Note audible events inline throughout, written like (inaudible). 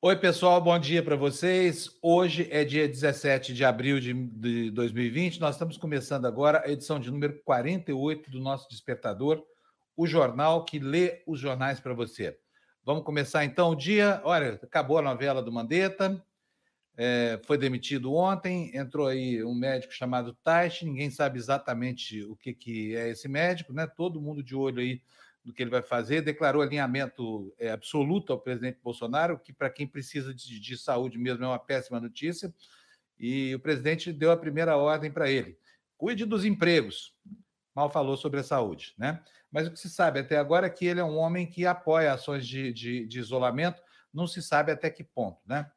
Oi, pessoal, bom dia para vocês. Hoje é dia 17 de abril de 2020. Nós estamos começando agora a edição de número 48 do nosso Despertador, o jornal que lê os jornais para você. Vamos começar então o dia. Olha, acabou a novela do Mandetta, é, foi demitido ontem, entrou aí um médico chamado Taish, ninguém sabe exatamente o que, que é esse médico, né? Todo mundo de olho aí do que ele vai fazer, declarou alinhamento é, absoluto ao presidente Bolsonaro, que para quem precisa de, de, saúde mesmo é uma péssima notícia, e o presidente deu a primeira ordem para ele: cuide dos empregos. Mal falou sobre a saúde, né? Mas o que se sabe até agora é que ele é um homem que apoia ações de, de, de isolamento, não se sabe até que ponto, né?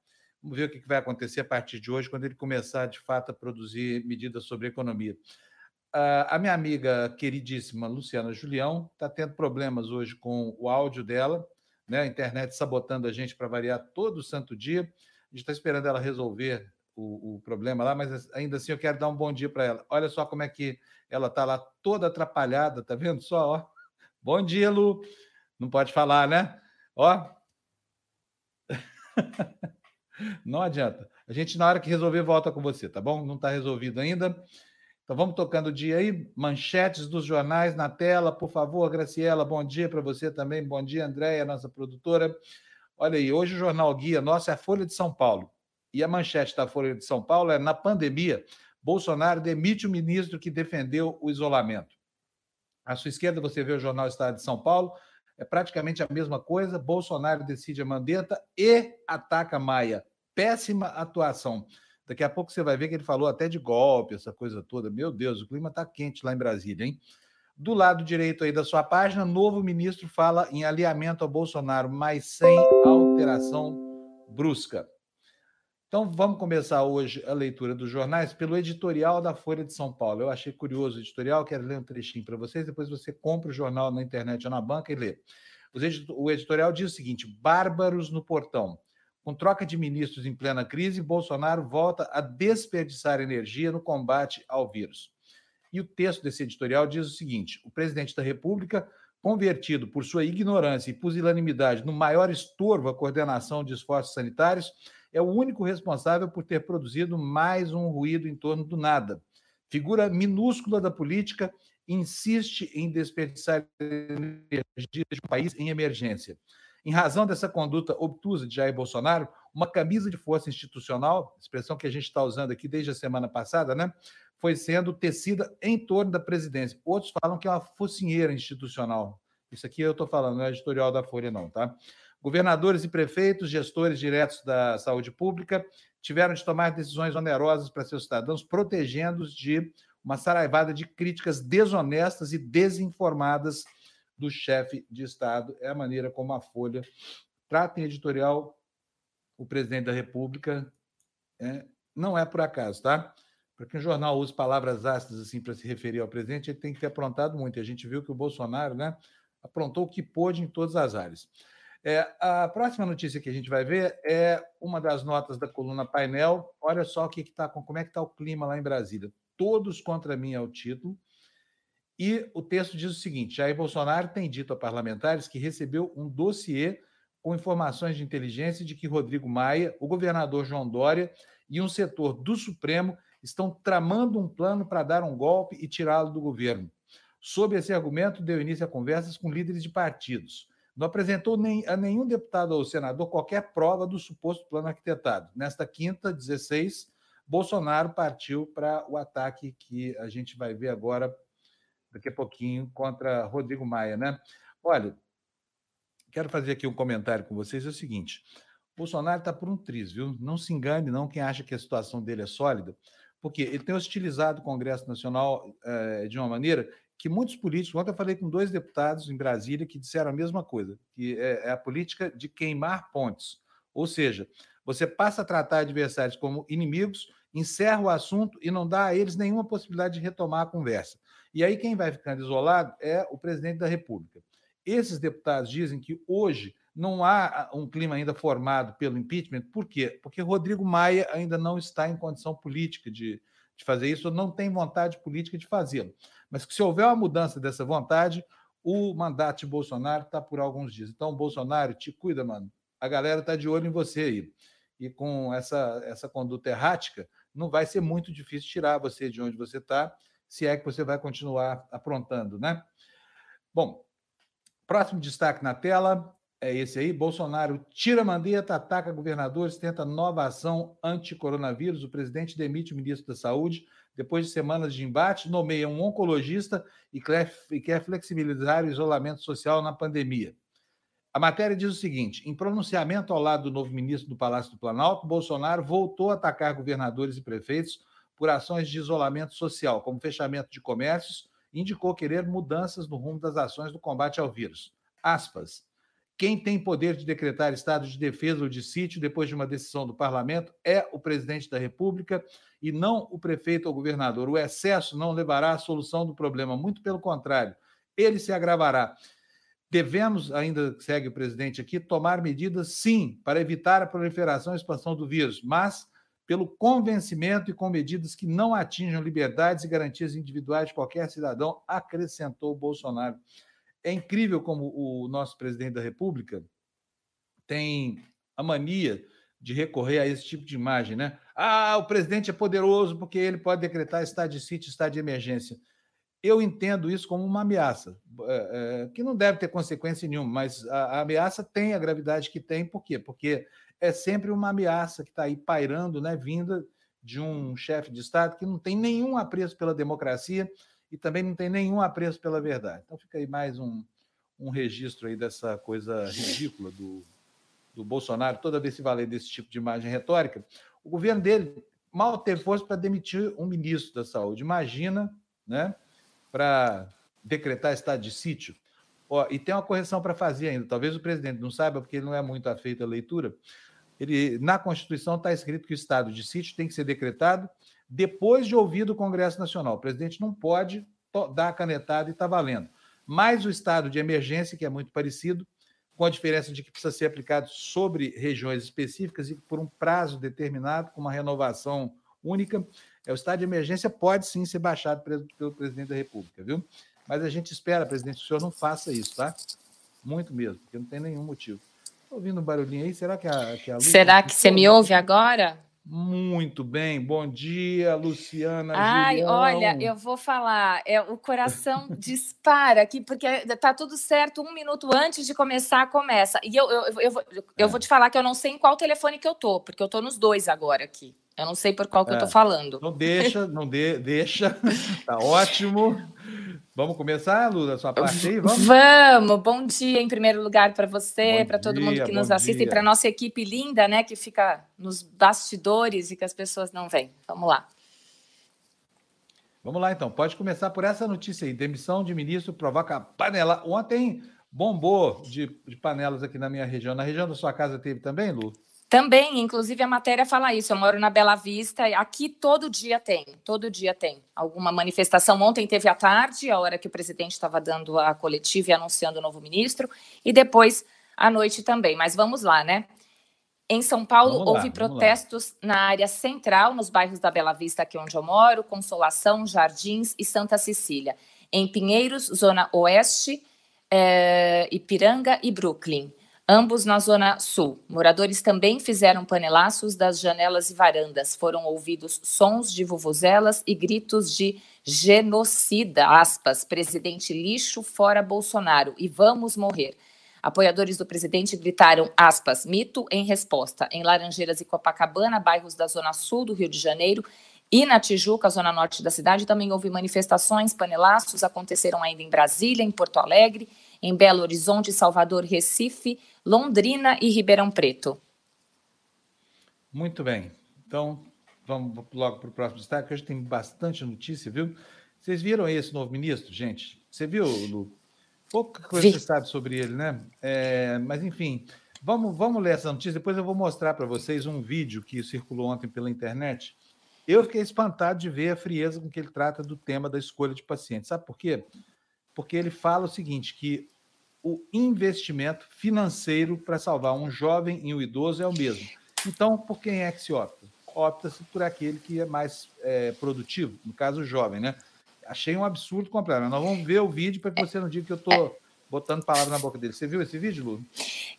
Vamos ver o que vai acontecer a partir de hoje, quando ele começar de fato a produzir medidas sobre economia. A minha amiga queridíssima Luciana Julião está tendo problemas hoje com o áudio dela, né? a internet sabotando a gente para variar todo santo dia. A gente está esperando ela resolver o, o, problema lá, mas ainda assim eu quero dar um bom dia para ela. Olha só como é que ela está lá toda atrapalhada, tá vendo só? Ó. Bom dia, Lu. Não pode falar, né? Ó. (laughs) Não adianta. A gente, na hora que resolver, volta com você, tá bom? Não está resolvido ainda. Então vamos tocando o dia aí. Manchetes dos jornais na tela, por favor, Graciela. Bom dia para você também. Bom dia, Andréia, nossa produtora. Olha aí, hoje o Jornal Guia nosso é a Folha de São Paulo. E a manchete da Folha de São Paulo é: na pandemia, Bolsonaro demite o ministro que defendeu o isolamento. À sua esquerda, você vê o Jornal Estado de São Paulo. É praticamente a mesma coisa. Bolsonaro decide a mandeta e ataca Maia. Péssima atuação. Daqui a pouco você vai ver que ele falou até de golpe, essa coisa toda. Meu Deus, o clima está quente lá em Brasília, hein? Do lado direito aí da sua página, novo ministro fala em alinhamento ao Bolsonaro, mas sem alteração brusca. Então vamos começar hoje a leitura dos jornais pelo editorial da Folha de São Paulo. Eu achei curioso o editorial, quero ler um trechinho para vocês, depois você compra o jornal na internet ou na banca e lê. O editorial diz o seguinte: Bárbaros no portão. Com troca de ministros em plena crise, Bolsonaro volta a desperdiçar energia no combate ao vírus. E o texto desse editorial diz o seguinte: o presidente da República, convertido por sua ignorância e pusilanimidade no maior estorvo à coordenação de esforços sanitários, é o único responsável por ter produzido mais um ruído em torno do nada. Figura minúscula da política, insiste em desperdiçar energia de um país em emergência. Em razão dessa conduta obtusa de Jair Bolsonaro, uma camisa de força institucional, expressão que a gente está usando aqui desde a semana passada, né, foi sendo tecida em torno da presidência. Outros falam que é uma focinheira institucional. Isso aqui eu estou falando, não é editorial da Folha, não, tá? Governadores e prefeitos, gestores diretos da saúde pública, tiveram de tomar decisões onerosas para seus cidadãos, protegendo-os de uma saraivada de críticas desonestas e desinformadas do chefe de Estado. É a maneira como a Folha trata em editorial o presidente da República. É, não é por acaso, tá? Para que um jornal use palavras ácidas assim para se referir ao presidente, ele tem que ter aprontado muito. A gente viu que o Bolsonaro, né, aprontou o que pôde em todas as áreas. É, a próxima notícia que a gente vai ver é uma das notas da coluna painel. Olha só o que está, como é que está o clima lá em Brasília. Todos contra mim é o título. E o texto diz o seguinte: Jair Bolsonaro tem dito a parlamentares que recebeu um dossiê com informações de inteligência de que Rodrigo Maia, o governador João Dória e um setor do Supremo estão tramando um plano para dar um golpe e tirá-lo do governo. Sob esse argumento, deu início a conversas com líderes de partidos. Não apresentou nem, a nenhum deputado ou senador qualquer prova do suposto plano arquitetado. Nesta quinta, 16, Bolsonaro partiu para o ataque que a gente vai ver agora daqui a pouquinho contra Rodrigo Maia, né? Olha, quero fazer aqui um comentário com vocês, é o seguinte, Bolsonaro está por um triz, viu? Não se engane não quem acha que a situação dele é sólida, porque ele tem hostilizado o Congresso Nacional eh, de uma maneira que muitos políticos, ontem eu falei com dois deputados em Brasília que disseram a mesma coisa, que é, é a política de queimar pontes, ou seja, você passa a tratar adversários como inimigos, encerra o assunto e não dá a eles nenhuma possibilidade de retomar a conversa. E aí quem vai ficando isolado é o presidente da República. Esses deputados dizem que hoje não há um clima ainda formado pelo impeachment. Por quê? Porque Rodrigo Maia ainda não está em condição política de, de fazer isso, não tem vontade política de fazê-lo. Mas que se houver uma mudança dessa vontade, o mandato de Bolsonaro está por alguns dias. Então, Bolsonaro, te cuida, mano. a galera está de olho em você aí. E com essa, essa conduta errática, não vai ser muito difícil tirar você de onde você está, se é que você vai continuar aprontando, né? Bom, próximo destaque na tela é esse aí. Bolsonaro tira mandeta, ataca governadores, tenta nova ação anti-coronavírus. O presidente demite o ministro da Saúde. Depois de semanas de embate, nomeia um oncologista e quer flexibilizar o isolamento social na pandemia. A matéria diz o seguinte: em pronunciamento ao lado do novo ministro do Palácio do Planalto, Bolsonaro voltou a atacar governadores e prefeitos por ações de isolamento social, como fechamento de comércios, indicou querer mudanças no rumo das ações do combate ao vírus. Aspas. Quem tem poder de decretar estado de defesa ou de sítio depois de uma decisão do parlamento é o presidente da República e não o prefeito ou governador. O excesso não levará à solução do problema, muito pelo contrário, ele se agravará. Devemos, ainda segue o presidente aqui, tomar medidas, sim, para evitar a proliferação e expansão do vírus, mas pelo convencimento e com medidas que não atinjam liberdades e garantias individuais de qualquer cidadão, acrescentou Bolsonaro. É incrível como o nosso presidente da República tem a mania de recorrer a esse tipo de imagem, né? Ah, o presidente é poderoso porque ele pode decretar estado de sítio, estado de emergência eu entendo isso como uma ameaça, é, é, que não deve ter consequência nenhuma, mas a, ameaça tem a gravidade que tem, por quê? Porque é sempre uma ameaça que está aí pairando, né, vinda de um chefe de Estado que não tem nenhum apreço pela democracia e também não tem nenhum apreço pela verdade. Então fica aí mais um, um registro aí dessa coisa ridícula do, do Bolsonaro, toda vez se valer desse tipo de imagem retórica. O governo dele mal teve força para demitir um ministro da Saúde. Imagina, né? para decretar estado de sítio. Ó, e tem uma correção para fazer ainda. Talvez o presidente não saiba, porque ele não é muito afeito à leitura. Ele, na Constituição está escrito que o estado de sítio tem que ser decretado depois de ouvido o Congresso Nacional. O presidente não pode dar a canetada e está valendo. Mas o estado de emergência, que é muito parecido, com a diferença de que precisa ser aplicado sobre regiões específicas e por um prazo determinado, com uma renovação única. É, o estado de emergência pode sim ser baixado pelo presidente da República, viu? Mas a gente espera, presidente, que o senhor não faça isso, tá? Muito mesmo, porque não tem nenhum motivo. Estou ouvindo um barulhinho aí, será que a, que a Lu... Será que você me ouve agora? Muito bem, bom dia, Luciana. Ai, olha, eu vou falar, é, o coração (laughs) dispara aqui, porque tá tudo certo, um minuto antes de começar, começa. E eu, eu, eu, eu, vou, eu é. vou te falar que eu não sei em qual telefone que eu tô, porque eu tô nos dois agora aqui. Eu não sei por qual que é, eu tô falando. Não deixa, não de, deixa. (laughs) Tá ótimo. Vamos começar, Lu, a sua parte aí? Vamos? Vamos. Bom dia em primeiro lugar para você, para todo mundo que nos assiste dia. e para nossa equipe linda, né, que fica nos bastidores e que as pessoas não veem. Vamos lá. Vamos lá, então. Pode começar por essa notícia aí. Demissão de ministro provoca panela. Ontem bombou de, de panelas aqui na minha região. Na região da sua casa teve também, Lu? Também, inclusive a matéria fala isso. Eu moro na Bela Vista, aqui todo dia tem, todo dia tem alguma manifestação. Ontem teve à tarde, a hora que o presidente estava dando a coletiva e anunciando o novo ministro, e depois à noite também. Mas vamos lá, né? Em São Paulo, lá, houve protestos lá. na área central, nos bairros da Bela Vista, aqui onde eu moro, Consolação, Jardins e Santa Cecília. Em Pinheiros, Zona Oeste, é, Ipiranga e Brooklyn ambos na Zona Sul. Moradores também fizeram panelaços das janelas e varandas. Foram ouvidos sons de vuvuzelas e gritos de genocida, aspas, presidente lixo fora Bolsonaro e vamos morrer. Apoiadores do presidente gritaram, aspas, mito em resposta. Em Laranjeiras e Copacabana, bairros da Zona Sul do Rio de Janeiro, e na Tijuca, zona norte da cidade, também houve manifestações, panelaços aconteceram ainda em Brasília, em Porto Alegre, em Belo Horizonte, Salvador, Recife, Londrina e Ribeirão Preto. Muito bem. Então, vamos logo para o próximo destaque, hoje tem bastante notícia, viu? Vocês viram esse novo ministro, gente? Você viu, Lu? Pouca coisa Vi. você sabe sobre ele, né? É, mas, enfim, vamos, vamos ler essa notícia. Depois eu vou mostrar para vocês um vídeo que circulou ontem pela internet. Eu fiquei espantado de ver a frieza com que ele trata do tema da escolha de paciente. Sabe por quê? Porque ele fala o seguinte, que o investimento financeiro para salvar um jovem e um idoso é o mesmo. Então, por quem é que se opta? Opta-se por aquele que é mais é, produtivo, no caso, o jovem, né? Achei um absurdo comprar. Nós vamos ver o vídeo para que você não diga que eu estou botando palavras na boca dele. Você viu esse vídeo, Lu?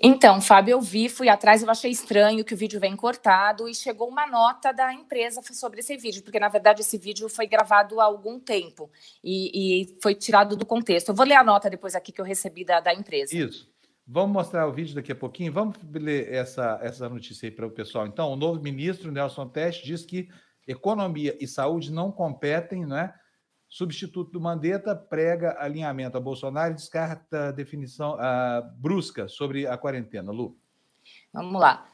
Então, Fábio, eu vi, fui atrás, eu achei estranho que o vídeo vem cortado e chegou uma nota da empresa sobre esse vídeo, porque na verdade esse vídeo foi gravado há algum tempo e, e foi tirado do contexto. Eu vou ler a nota depois aqui que eu recebi da, da empresa. Isso. Vamos mostrar o vídeo daqui a pouquinho. Vamos ler essa, essa notícia aí para o pessoal. Então, o novo ministro Nelson Teste diz que economia e saúde não competem, não é? Substituto do Mandetta, prega alinhamento a Bolsonaro e descarta a definição brusca sobre a quarentena. Lu. Vamos lá.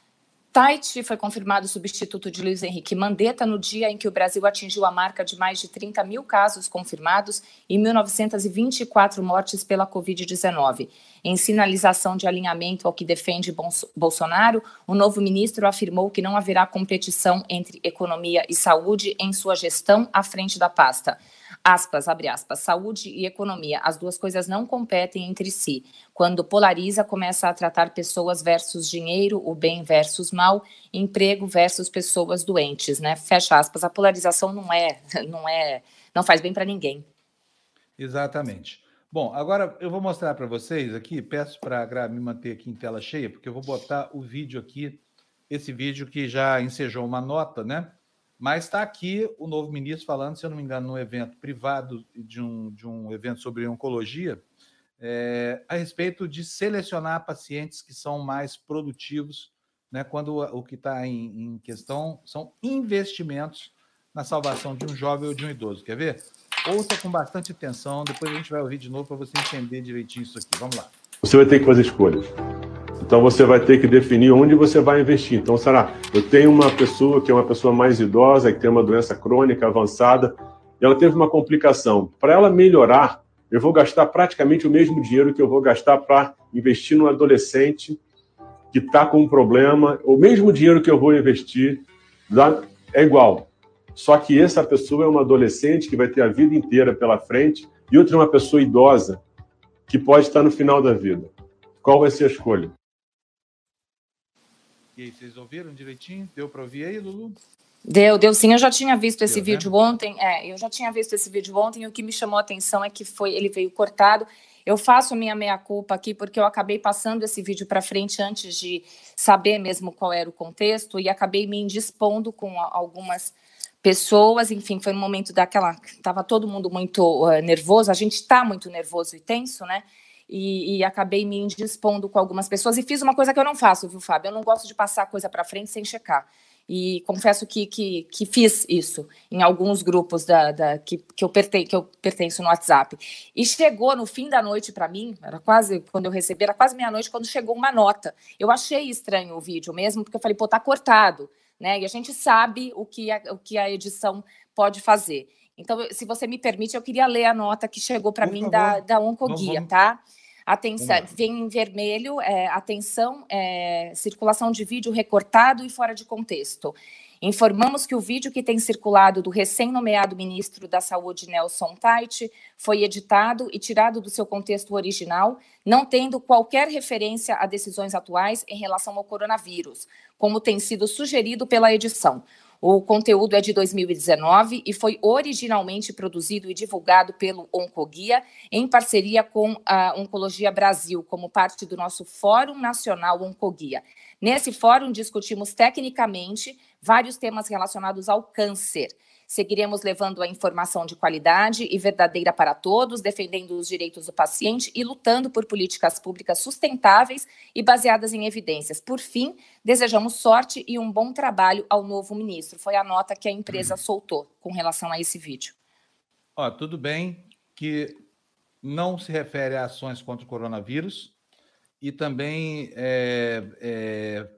Tait foi confirmado substituto de Luiz Henrique Mandetta no dia em que o Brasil atingiu a marca de mais de 30 mil casos confirmados e 1.924 mortes pela Covid-19. Em sinalização de alinhamento ao que defende Bolsonaro, o novo ministro afirmou que não haverá competição entre economia e saúde em sua gestão à frente da pasta aspas, abre aspas, saúde e economia, as duas coisas não competem entre si. Quando polariza, começa a tratar pessoas versus dinheiro, o bem versus mal, emprego versus pessoas doentes, né? Fecha aspas. A polarização não é, (laughs) não é, não faz bem para ninguém. Exatamente. Bom, agora eu vou mostrar para vocês aqui, peço para me manter aqui em tela cheia, porque eu vou botar o vídeo aqui, esse vídeo que já ensejou uma nota, né? Mas está aqui o novo ministro falando, se eu não me engano, num evento privado de um, de um evento sobre oncologia, é, a respeito de selecionar pacientes que são mais produtivos, né, quando o, que está em, em, questão são investimentos na salvação de um jovem ou de um idoso. Quer ver? Ouça com bastante atenção, depois a gente vai ouvir de novo para você entender direitinho isso aqui. Vamos lá. Você vai ter que fazer escolhas. Então você vai ter que definir onde você vai investir. Então, será, eu tenho uma pessoa que é uma pessoa mais idosa, que tem uma doença crônica avançada, e ela teve uma complicação. Para ela melhorar, eu vou gastar praticamente o mesmo dinheiro que eu vou gastar para investir no adolescente que está com um problema, o mesmo dinheiro que eu vou investir é igual. Só que essa pessoa é uma adolescente que vai ter a vida inteira pela frente e outra é uma pessoa idosa que pode estar no final da vida. Qual vai ser a escolha? E aí, vocês ouviram direitinho? Deu para ouvir aí, Lulu? Deu, deu sim. Eu já tinha visto esse deu, né? vídeo né? ontem. É, eu já tinha visto esse vídeo ontem. E o que me chamou a atenção é que foi, ele veio cortado. Eu faço minha meia-culpa aqui porque eu acabei passando esse vídeo para frente antes de saber mesmo qual era o contexto e acabei me indispondo com algumas pessoas. Enfim, foi um momento daquela. Tava todo mundo muito uh, nervoso. A gente está muito nervoso e tenso, né? E, e, acabei me indispondo com algumas pessoas e fiz uma coisa que eu não faço, viu, Fábio? Eu não gosto de passar coisa para frente sem checar. E confesso que, que, que, fiz isso em alguns grupos da, da que, que, eu perten que eu pertenço no WhatsApp. E chegou no fim da noite para mim, era quase quando eu recebi, era quase meia-noite, quando chegou uma nota. Eu achei estranho o vídeo mesmo, porque eu falei, pô, tá cortado, né? E a gente sabe o que a, o que a edição pode fazer. Então, se você me permite, eu queria ler a nota que chegou para mim da, da Oncoguia, vamos, tá? Atenção, vem em vermelho, é, atenção, é, circulação de vídeo recortado e fora de contexto. Informamos que o vídeo que tem circulado do recém-nomeado ministro da Saúde, Nelson Tait, foi editado e tirado do seu contexto original, não tendo qualquer referência a decisões atuais em relação ao coronavírus, como tem sido sugerido pela edição. O conteúdo é de 2019 e foi originalmente produzido e divulgado pelo Oncoguia em parceria com a Oncologia Brasil, como parte do nosso Fórum Nacional Oncoguia. Nesse fórum discutimos tecnicamente vários temas relacionados ao câncer. Seguiremos levando a informação de qualidade e verdadeira para todos, defendendo os direitos do paciente e lutando por políticas públicas sustentáveis e baseadas em evidências. Por fim, desejamos sorte e um bom trabalho ao novo ministro. Foi a nota que a empresa uhum. soltou com relação a esse vídeo. Ó, tudo bem que não se refere a ações contra o coronavírus e também é, é,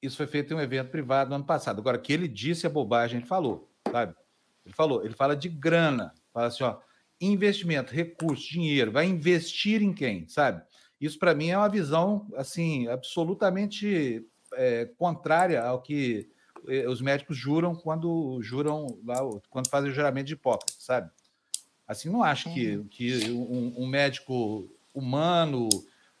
isso foi feito em um evento privado no ano passado. Agora, que ele disse a bobagem, ele falou, sabe? Ele falou, ele fala de grana, fala assim, ó, investimento, recurso, dinheiro, vai investir em quem, sabe? Isso para mim é uma visão assim absolutamente é, contrária ao que é, os médicos juram quando juram lá, quando fazem o juramento de Hipócrates, sabe? Assim, não acho que, que um, um, médico humano,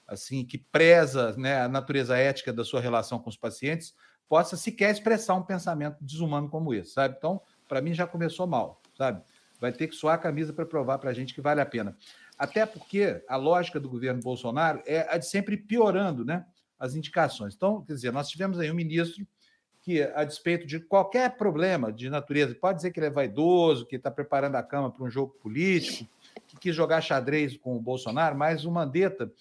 assim, que preza né, a natureza ética da sua relação com os pacientes, possa sequer expressar um pensamento desumano como esse, sabe? Então, para mim já começou mal, sabe? Vai ter que suar a camisa para provar para a gente que vale a pena. Até porque a lógica do governo Bolsonaro é a de sempre piorando né, as indicações. Então, quer dizer, nós tivemos aí um ministro que, a despeito de qualquer problema de natureza, pode dizer que ele é vaidoso, que está preparando a cama para um jogo político, que quis jogar xadrez com o Bolsonaro, mas o Mandetta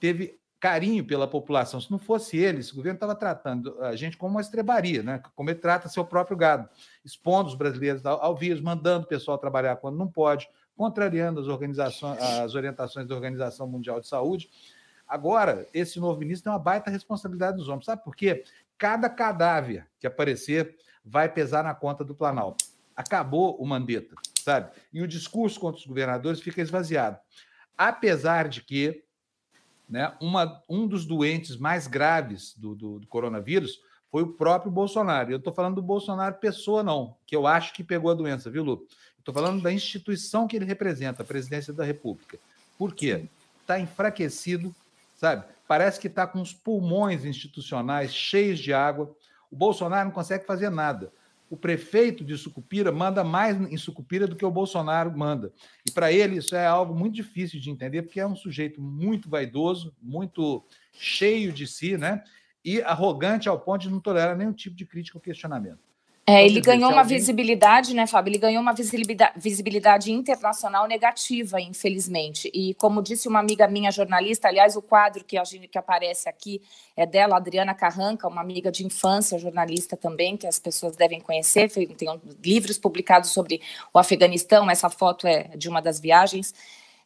teve carinho pela população. Se não fosse ele, esse governo estava tratando a gente como uma estrebaria, né? como ele trata seu próprio gado, expondo os brasileiros ao, ao vírus, mandando o pessoal trabalhar quando não pode, contrariando as, organizações, as orientações da Organização Mundial de Saúde. Agora, esse novo ministro tem uma baita responsabilidade dos homens. Sabe por quê? Cada cadáver que aparecer vai pesar na conta do Planalto. Acabou o Mandetta, sabe? E o discurso contra os governadores fica esvaziado. Apesar de que né, uma, um dos doentes mais graves do, do, do coronavírus foi o próprio Bolsonaro. Eu estou falando do Bolsonaro pessoa, não, que eu acho que pegou a doença, viu, Lu? Estou falando da instituição que ele representa, a presidência da República. Por quê? Está enfraquecido, sabe? Parece que está com os pulmões institucionais cheios de água. O Bolsonaro não consegue fazer nada o prefeito de Sucupira manda mais em Sucupira do que o Bolsonaro manda. E para ele isso é algo muito difícil de entender, porque é um sujeito muito vaidoso, muito cheio de si, né? E arrogante ao ponto de não tolerar nenhum tipo de crítica ou questionamento. É, ele ganhou uma alguém... visibilidade, né, Fábio? Ele ganhou uma visibilidade, visibilidade internacional negativa, infelizmente. E como disse uma amiga minha jornalista, aliás, o quadro que, a gente, que aparece aqui é dela, Adriana Carranca, uma amiga de infância, jornalista também, que as pessoas devem conhecer. Tem livros publicados sobre o Afeganistão. Essa foto é de uma das viagens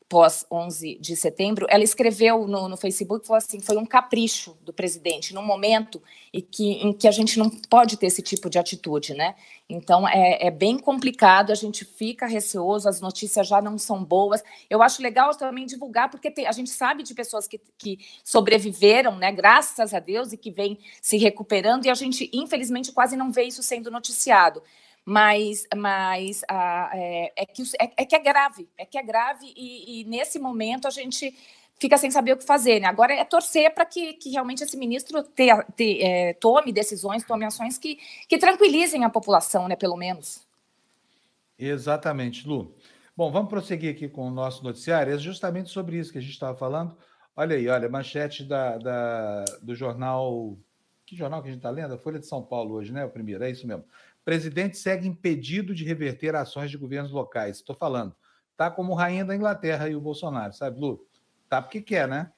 pós 11 de setembro, ela escreveu no, no Facebook, falou assim, foi um capricho do presidente, num momento em que, em que a gente não pode ter esse tipo de atitude, né? Então, é, é bem complicado, a gente fica receoso, as notícias já não são boas. Eu acho legal também divulgar, porque tem, a gente sabe de pessoas que, que sobreviveram, né, graças a Deus, e que vêm se recuperando, e a gente, infelizmente, quase não vê isso sendo noticiado mas, mas ah, é, é, que, é, é, que é grave, é que é grave e, e, nesse momento a gente fica sem saber o que fazer. Né? Agora é torcer para que, que realmente esse ministro te, te, é, tome decisões, tome ações que, que tranquilizem a população, né, pelo menos. Exatamente, Lu. Bom, vamos prosseguir aqui com o nosso noticiário, é justamente sobre isso que a gente estava falando. Olha aí, olha, manchete da, da, do jornal. Que jornal que a gente está lendo? A Folha de São Paulo hoje, né? O primeiro, é isso mesmo. Presidente segue impedido de reverter ações de governos locais. Estou falando. Tá como rainha da Inglaterra e o Bolsonaro, sabe, Lu? Tá porque quer, né?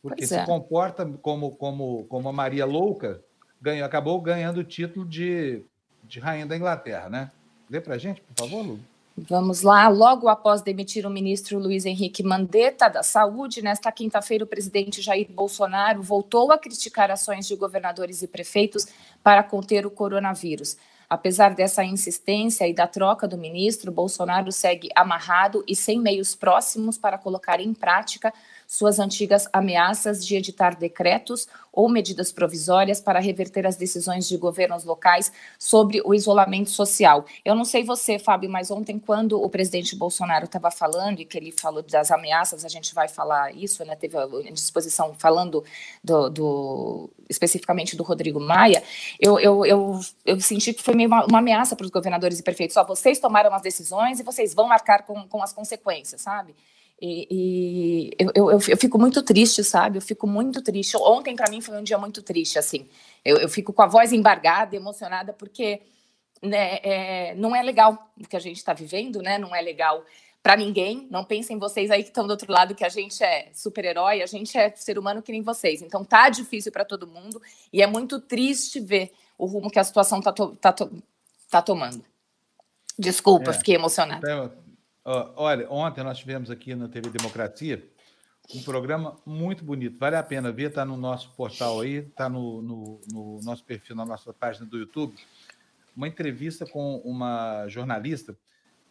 Porque pois se é. comporta como, como, como a Maria Louca, ganhou, acabou ganhando o título de, de rainha da Inglaterra, né? Lê para gente, por favor, Lu. Vamos lá. Logo após demitir o ministro Luiz Henrique Mandetta da Saúde, nesta quinta-feira, o presidente Jair Bolsonaro voltou a criticar ações de governadores e prefeitos para conter o coronavírus. Apesar dessa insistência e da troca do ministro, Bolsonaro segue amarrado e sem meios próximos para colocar em prática suas antigas ameaças de editar decretos ou medidas provisórias para reverter as decisões de governos locais sobre o isolamento social. Eu não sei você, Fábio, mas ontem, quando o presidente Bolsonaro estava falando e que ele falou das ameaças, a gente vai falar isso, né? Teve a disposição falando do, do especificamente do Rodrigo Maia, eu, eu, eu, eu senti que foi meio uma, uma ameaça para os governadores e prefeitos. Só vocês tomaram as decisões e vocês vão marcar com, com as consequências, sabe? E, e eu, eu, eu, fico muito triste, sabe? Eu fico muito triste. Ontem, para mim, foi um dia muito triste, assim. Eu, eu fico com a voz embargada, emocionada, porque né, é, não é legal o que a gente está vivendo, né? Não é legal para ninguém. Não pensem vocês aí que estão do outro lado que a gente é super-herói, a gente é ser humano que nem vocês. Então tá difícil para todo mundo e é muito triste ver o rumo que a situação tá, to tá, to tá tomando. Desculpa, é. fiquei emocionada. Então, Olha, ontem nós tivemos aqui na TV Democracia um programa muito bonito. Vale a pena ver, está no nosso portal aí, está no, no, no, nosso perfil, na nossa página do YouTube. Uma entrevista com uma jornalista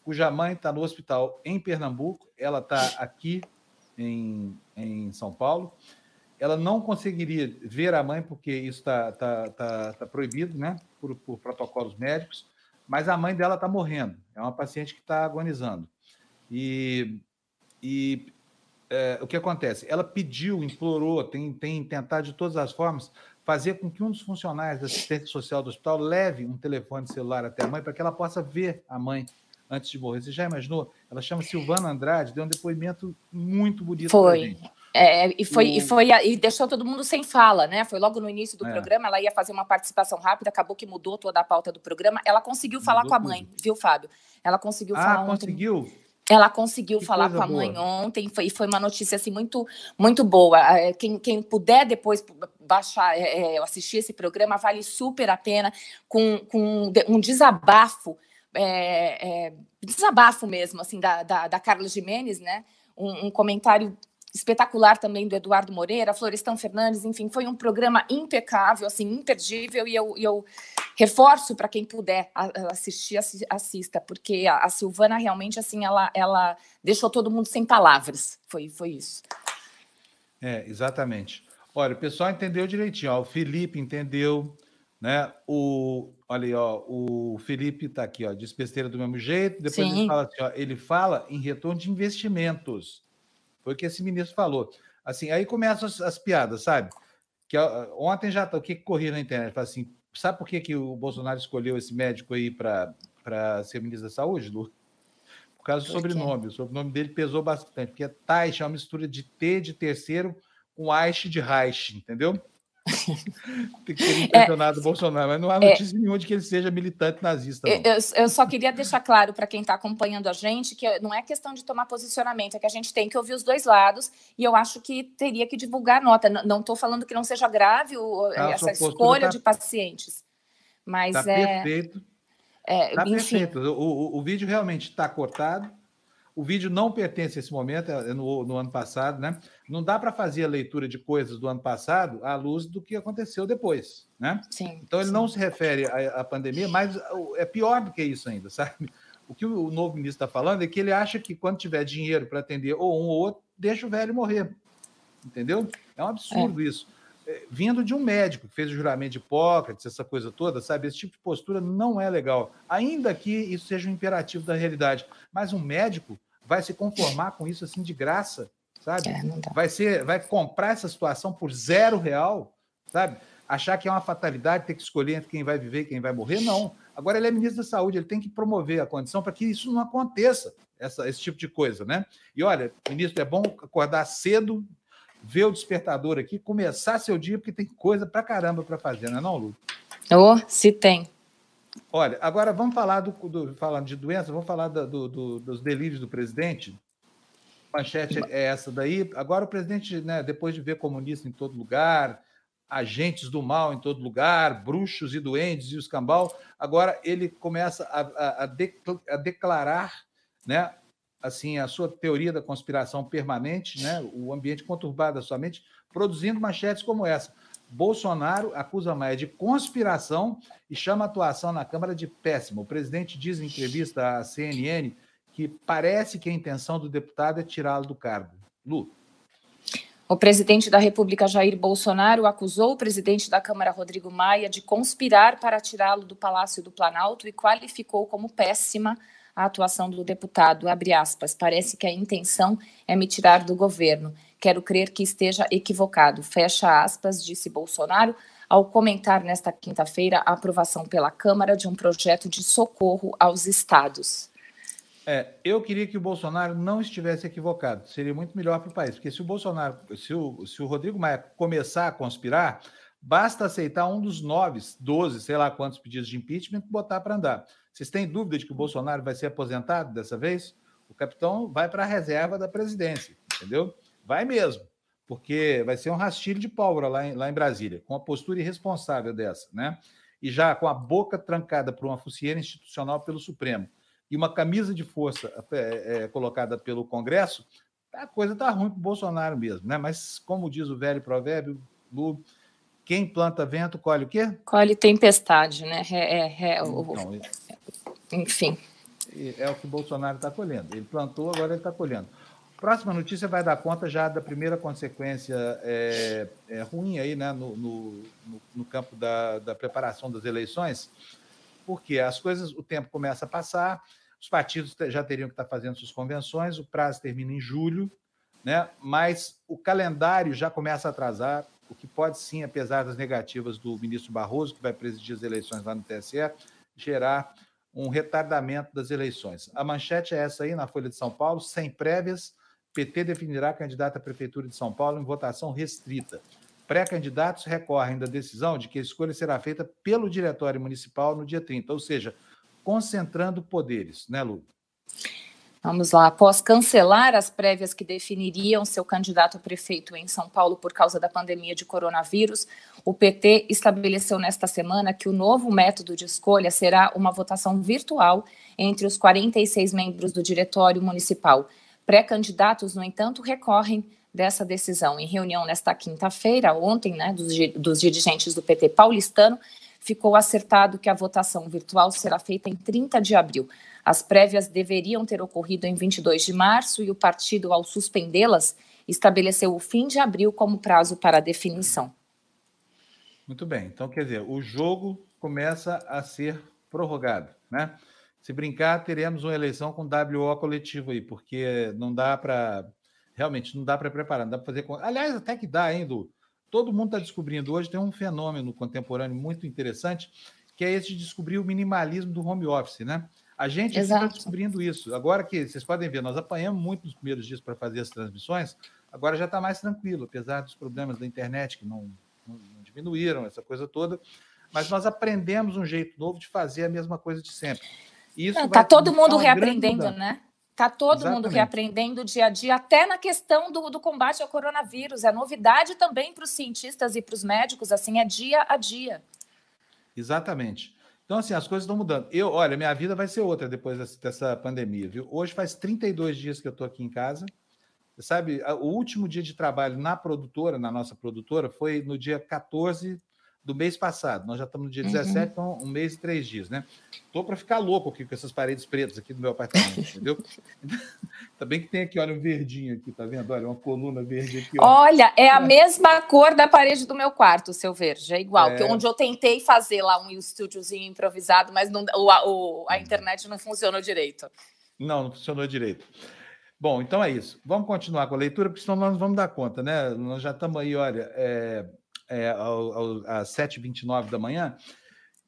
cuja mãe está no hospital em Pernambuco, ela está aqui em, em São Paulo. Ela não conseguiria ver a mãe, porque isso está tá, tá, tá proibido, né, por, por protocolos médicos, mas a mãe dela está morrendo. É uma paciente que está agonizando. E, e é, o que acontece? Ela pediu, implorou, tem, tem tentado de todas as formas fazer com que um dos funcionários da assistência social do hospital leve um telefone celular até a mãe para que ela possa ver a mãe antes de morrer. Você já imaginou? Ela chama Silvana Andrade, deu um depoimento muito bonito Foi. É, e, foi, o... e foi e deixou todo mundo sem fala, né? Foi logo no início do é. programa, ela ia fazer uma participação rápida, acabou que mudou toda a pauta do programa. Ela conseguiu mudou falar com a mãe, tudo. viu, Fábio? Ela conseguiu ah, falar conseguiu? Ontem. Ela conseguiu que falar com a mãe boa. ontem, foi, e foi uma notícia assim muito, muito boa. É, quem, quem puder depois baixar, é, é, assistir esse programa, vale super a pena, com, com um desabafo, é, é, desabafo mesmo, assim, da, da, da Carla Jimenez, né? Um, um, comentário espetacular também do Eduardo Moreira, Florestan Fernandes, enfim, foi um programa impecável, assim, imperdível, e eu, eu reforço para quem puder assistir, assista, porque a, Silvana realmente, assim, ela, ela deixou todo mundo sem palavras, foi, foi isso. É, exatamente. Olha, o pessoal entendeu direitinho, ó, o Felipe entendeu, né, o, olha aí, ó, o Felipe está aqui, ó, diz besteira do mesmo jeito, depois Sim. ele fala assim, ó, ele fala em retorno de investimentos, foi o que esse ministro falou. Assim, aí começam as, as piadas, sabe? Que ontem já tá, o que, corria na internet? Fala assim, sabe por que, que o Bolsonaro escolheu esse médico aí para ser ministro da Saúde, Lu? Por causa do sobrenome. O sobrenome dele pesou bastante, porque é Taish, é uma mistura de T de terceiro com Aish de Reich, entendeu? Tem que ter impressionado é, o Bolsonaro, mas não há é. notícia é, nenhuma de que ele seja militante nazista. Eu, eu, só queria deixar claro para quem está acompanhando a gente que não é questão de tomar posicionamento, é que a gente tem que ouvir os dois lados e eu acho que teria que divulgar nota. Não estou falando que não seja grave o, ah, essa escolha tá, de pacientes, mas tá é. Perfeito. É, tá enfim. perfeito. O, o, o vídeo realmente está cortado o vídeo não pertence a esse momento, é no, no ano passado, né? Não dá para fazer a leitura de coisas do ano passado à luz do que aconteceu depois, né? Sim, então ele sim. não se refere à, à, pandemia, mas é pior do que isso ainda, (laughs) sabe? O que o novo ministro está falando é que ele acha que quando tiver dinheiro para atender ou um ou outro, deixa o velho morrer. Entendeu? É um absurdo é. isso. É, vindo de um médico que fez o juramento de Hipócrates, essa coisa toda, sabe? Esse tipo de postura não é legal. Ainda que isso seja um imperativo da realidade. Mas um médico vai se conformar com isso assim de graça, sabe? É, vai ser, vai comprar essa situação por zero real, sabe? Achar que é uma fatalidade ter que escolher entre quem vai viver e quem vai morrer, não. Agora ele é ministro da Saúde, ele tem que promover a condição para que isso não aconteça, essa, esse tipo de coisa, né? E olha, ministro, é bom acordar cedo, ver o despertador aqui, começar seu dia, porque tem coisa para caramba para fazer, não é não, Lu? Oh, se tem. Olha, agora vamos falar do, do falando de doença, vamos falar do, do, dos delírios do presidente. manchete é essa daí. Agora o presidente, né, depois de ver comunista em todo lugar, agentes do mal em todo lugar, bruxos e duendes e os cambal, agora ele começa a, a, a, a declarar, né, assim, a sua teoria da conspiração permanente, né, o ambiente conturbado da sua mente, produzindo manchetes como essa. Bolsonaro acusa Maia de conspiração e chama a atuação na Câmara de péssima. O presidente diz em entrevista à CNN que parece que a intenção do deputado é tirá-lo do cargo. Lu. O presidente da República, Jair Bolsonaro, acusou o presidente da Câmara, Rodrigo Maia, de conspirar para tirá-lo do Palácio do Planalto e qualificou como péssima a atuação do deputado. Abre aspas, parece que a intenção é me tirar do governo. Quero crer que esteja equivocado. Fecha aspas, disse Bolsonaro ao comentar nesta quinta-feira a aprovação pela Câmara de um projeto de socorro aos estados. É, eu queria que o Bolsonaro não estivesse equivocado. Seria muito melhor para o país, porque se o Bolsonaro, se o, se o Rodrigo Maia começar a conspirar, basta aceitar um dos nove, doze, sei lá quantos pedidos de impeachment e botar para andar. Vocês têm dúvida de que o Bolsonaro vai ser aposentado dessa vez? O capitão vai para a reserva da presidência, entendeu? Vai mesmo, porque vai ser um rastilho de pólvora lá em, lá em Brasília, com a postura irresponsável dessa, né? E já com a boca trancada por uma focinheira institucional pelo Supremo e uma camisa de força é, é, colocada pelo Congresso, a coisa está ruim para o Bolsonaro mesmo, né? Mas, como diz o velho provérbio, Lu, quem planta vento colhe o quê? Colhe tempestade, né? É, é, é então, enfim. É o que o Bolsonaro está colhendo. Ele plantou, agora ele está colhendo. Próxima notícia vai dar conta já da primeira consequência é, é, ruim aí, né, no, no, no campo da, da, preparação das eleições, porque as coisas, o tempo começa a passar, os partidos já teriam que estar fazendo suas convenções, o prazo termina em julho, né, mas o calendário já começa a atrasar, o que pode sim, apesar das negativas do ministro Barroso, que vai presidir as eleições lá no TSE, gerar um retardamento das eleições. A manchete é essa aí na Folha de São Paulo, sem prévias, PT definirá candidato à Prefeitura de São Paulo em votação restrita. Pré-candidatos recorrem da decisão de que a escolha será feita pelo Diretório Municipal no dia 30, ou seja, concentrando poderes, né, Lu? Vamos lá. Após cancelar as prévias que definiriam seu candidato a prefeito em São Paulo por causa da pandemia de coronavírus, o PT estabeleceu nesta semana que o novo método de escolha será uma votação virtual entre os 46 membros do Diretório Municipal. Pré-candidatos, no entanto, recorrem dessa decisão. Em reunião nesta quinta-feira, ontem, né, dos, dos dirigentes do PT paulistano, ficou acertado que a votação virtual será feita em 30 de abril. As prévias deveriam ter ocorrido em 22 de março e o partido, ao suspendê-las, estabeleceu o fim de abril como prazo para definição. Muito bem. Então, quer dizer, o jogo começa a ser prorrogado, né? Se brincar, teremos uma eleição com WO coletivo aí, porque não dá para. Realmente, não dá para preparar, não dá para fazer. Aliás, até que dá, hein, Du? Todo mundo está descobrindo hoje, tem um fenômeno contemporâneo muito interessante, que é esse de descobrir o minimalismo do home office, né? A gente está descobrindo isso. Agora que vocês podem ver, nós apanhamos muito nos primeiros dias para fazer as transmissões, agora já está mais tranquilo, apesar dos problemas da internet que não, não, não diminuíram, essa coisa toda. Mas nós aprendemos um jeito novo de fazer a mesma coisa de sempre. Está todo mundo reaprendendo, né? Está todo Exatamente. mundo reaprendendo dia a dia, até na questão do, do combate ao coronavírus. É novidade também para os cientistas e para os médicos, assim, é dia a dia. Exatamente. Então, assim, as coisas estão mudando. Eu, olha, minha vida vai ser outra depois dessa, pandemia, viu? Hoje faz 32 dias que eu estou aqui em casa. Sabe, o último dia de trabalho na produtora, na nossa produtora, foi no dia 14 do mês passado. Nós já estamos no dia 17, uhum. então um mês e três dias, né? Estou para ficar louco aqui com essas paredes pretas aqui do meu apartamento, (laughs) entendeu? Também que tem aqui, olha, um verdinho aqui, tá vendo? Olha, uma coluna verde aqui. Ó. Olha, é a mesma cor da parede do meu quarto, seu verde, é igual. É... onde eu tentei fazer lá um estúdiozinho improvisado, mas não, o, o, a internet não funcionou direito. Não, não funcionou direito. Bom, então é isso. Vamos continuar com a leitura, porque senão nós não vamos dar conta, né? Nós já estamos aí, olha, é, é, ao, ao, às 7h29 da manhã.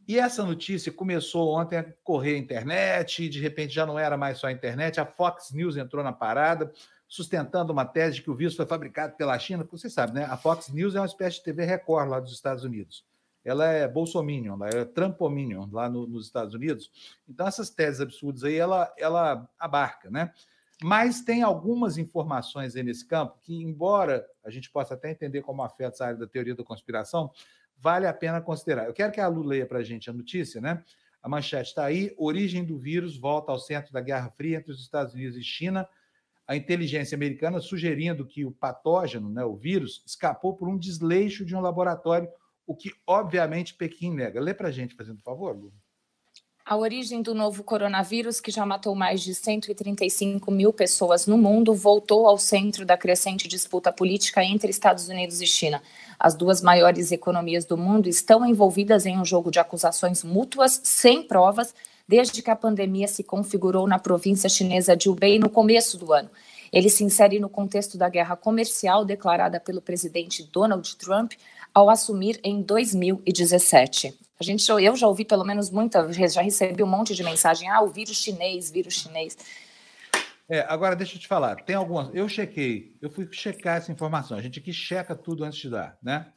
E essa notícia começou ontem a correr a internet, e de repente já não era mais só a internet, a Fox News entrou na parada, sustentando uma tese de que o vírus foi fabricado pela China, você sabe, né? A Fox News é uma espécie de TV Record lá dos Estados Unidos. Ela é bolsominion, ela é trampominion lá no, nos Estados Unidos. Então, essas teses absurdas aí, ela, ela abarca, né? Mas tem algumas informações aí nesse campo que, embora a gente possa até entender como afeta essa área da teoria da conspiração, vale a pena considerar. Eu quero que a Lu leia para a gente a notícia, né? A manchete está aí: origem do vírus volta ao centro da Guerra Fria entre os Estados Unidos e China. A inteligência americana sugerindo que o patógeno, né, o vírus, escapou por um desleixo de um laboratório, o que, obviamente, Pequim nega. Lê para a gente, fazendo favor, Lu. A origem do novo coronavírus, que já matou mais de 135 mil pessoas no mundo, voltou ao centro da crescente disputa política entre Estados Unidos e China. As duas maiores economias do mundo estão envolvidas em um jogo de acusações mútuas sem provas desde que a pandemia se configurou na província chinesa de Hubei no começo do ano. Ele se insere no contexto da guerra comercial declarada pelo presidente Donald Trump ao assumir em 2017. A gente, eu já ouvi pelo menos vezes, já recebi um monte de mensagem, ah, o vírus chinês, vírus chinês. É, agora deixa eu te falar, tem algumas. Eu chequei, eu fui checar essa informação. A gente aqui checa tudo antes de dar, né?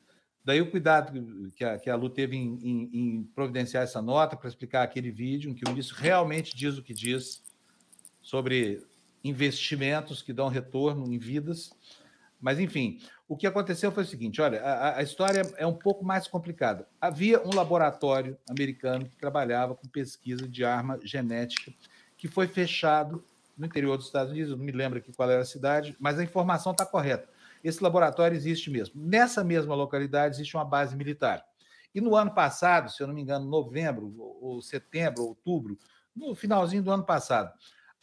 Daí o cuidado que a, que a Lu teve em, em, em providenciar essa nota para explicar aquele vídeo, em que o ministro realmente diz o que diz sobre investimentos que dão retorno em vidas. Mas, enfim, o que aconteceu foi o seguinte: olha, a, a, história é um pouco mais complicada. Havia um laboratório americano que trabalhava com pesquisa de arma genética que foi fechado no interior dos Estados Unidos, não me lembro aqui qual era a cidade, mas a informação está correta. Esse laboratório existe mesmo. Nessa mesma localidade existe uma base militar. E no ano passado, se eu não me engano, novembro, ou setembro, outubro, no finalzinho do ano passado,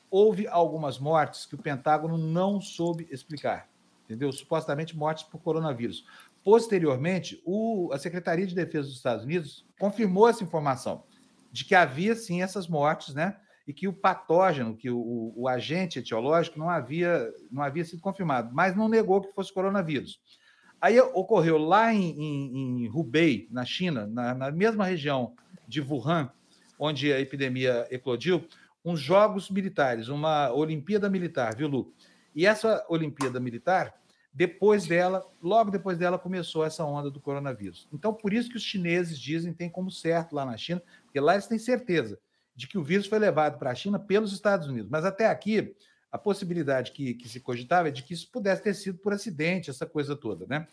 houve algumas mortes que o Pentágono não soube explicar entendeu? Supostamente mortes por coronavírus. Posteriormente, o, a Secretaria de Defesa dos Estados Unidos confirmou essa informação de que havia sim essas mortes, né? E que o patógeno, que o, o agente etiológico não havia, não havia sido confirmado, mas não negou que fosse coronavírus. Aí ocorreu lá em, em, em Hubei, na China, na, na mesma região de Wuhan, onde a epidemia eclodiu, uns jogos militares, uma Olimpíada Militar, viu, Lu? E essa Olimpíada Militar, depois dela, logo depois dela, começou essa onda do coronavírus. Então, por isso que os chineses dizem tem como certo lá na China, porque lá eles têm certeza de que o vírus foi levado para a China pelos Estados Unidos. Mas até aqui, a possibilidade que, que se cogitava é de que isso pudesse ter sido por acidente, essa coisa toda, né?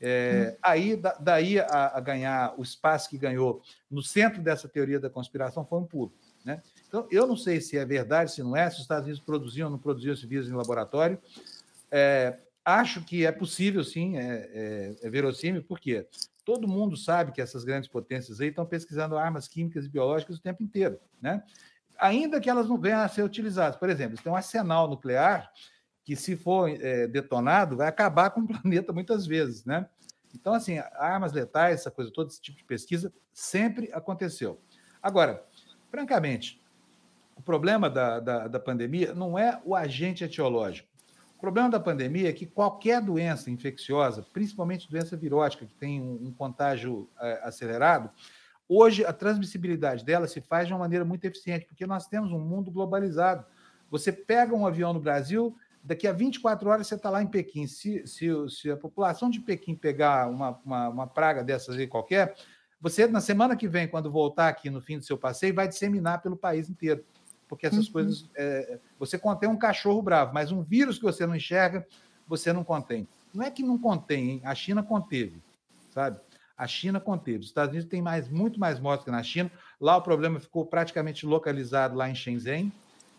É, hum. Aí, da, daí a, a, ganhar o espaço que ganhou no centro dessa teoria da conspiração foi um pulo. Né? Então, eu não sei se é verdade, se não é, se os Estados Unidos produziam ou não produziam esse vírus em laboratório. É, acho que é possível, sim, é, é, é verossímil, porque todo mundo sabe que essas grandes potências aí estão pesquisando armas químicas e biológicas o tempo inteiro. Né? Ainda que elas não venham a ser utilizadas. Por exemplo, têm um arsenal nuclear que, se for é, detonado, vai acabar com o (laughs) planeta muitas vezes, né? Então, assim, armas letais, essa coisa toda, esse tipo de pesquisa, sempre aconteceu. Agora, francamente, o problema da, da, da pandemia não é o agente etiológico. O problema da pandemia é que qualquer doença infecciosa, principalmente doença virótica, que tem um, um contágio é, acelerado, hoje a transmissibilidade dela se faz de uma maneira muito eficiente, porque nós temos um mundo globalizado. Você pega um avião no Brasil, daqui a 24 horas você está lá em Pequim. Se, se, se, a população de Pequim pegar uma, uma, uma, praga dessas aí qualquer, você, na semana que vem, quando voltar aqui no fim do seu passeio, vai disseminar pelo país inteiro. Porque essas uhum. coisas. É, você contém um cachorro bravo, mas um vírus que você não enxerga, você não contém. Não é que não contém, hein? a China conteve, sabe? A China conteve. Os Estados Unidos têm mais, muito mais mortes que na China. Lá o problema ficou praticamente localizado lá em Shenzhen.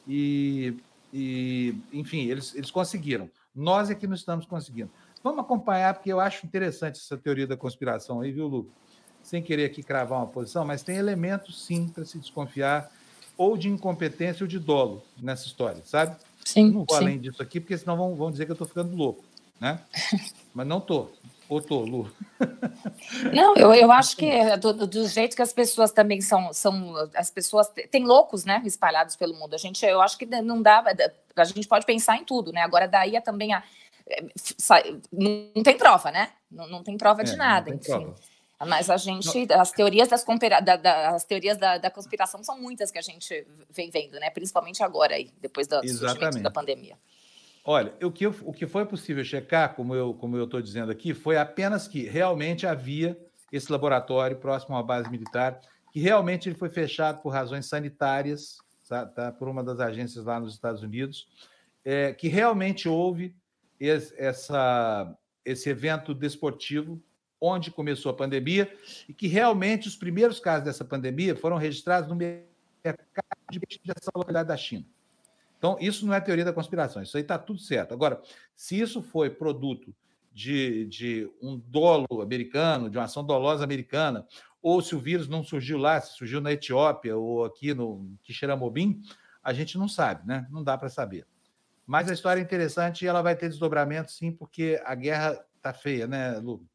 E e, enfim, eles, eles conseguiram. Nós é que não estamos conseguindo. Vamos acompanhar, porque eu acho interessante essa teoria da conspiração aí, viu, Lu? Sem querer aqui cravar uma posição, mas tem elementos, sim, para se desconfiar, ou de incompetência ou de dolo nessa história, sabe? Sim. Não vou sim. além disso aqui, porque senão vão, vão dizer que eu estou ficando louco, né? (laughs) mas não estou. Ou tô, Lu? (laughs) Não, eu, eu acho que é do, do, jeito que as pessoas também são, são. As pessoas. Tem loucos, né? Espalhados pelo mundo. A gente, eu acho que não dá. A gente pode pensar em tudo, né? Agora, daí é também a. É, não tem prova, né? Não, não tem prova de é, nada, enfim. Prova. Mas a gente, as teorias, das, da, da, as teorias da, da, conspiração são muitas que a gente vem vendo, né? Principalmente agora, aí, depois do surgimento da pandemia. Olha, o que, o que foi possível checar, como eu como eu estou dizendo aqui, foi apenas que realmente havia esse laboratório próximo à base militar, que realmente ele foi fechado por razões sanitárias, tá, tá por uma das agências lá nos Estados Unidos, é, que realmente houve esse, essa, esse evento desportivo onde começou a pandemia e que realmente os primeiros casos dessa pandemia foram registrados no mercado de dessa localidade da China. Então, isso não é teoria da conspiração, isso aí está tudo certo. Agora, se isso foi produto de, de um dolo americano, de uma ação dolosa americana, ou se o vírus não surgiu lá, se surgiu na Etiópia ou aqui no Quixeramobim, a gente não sabe, né? Não dá para saber. Mas a história é interessante e ela vai ter desdobramento, sim, porque a guerra está feia, né, Lu?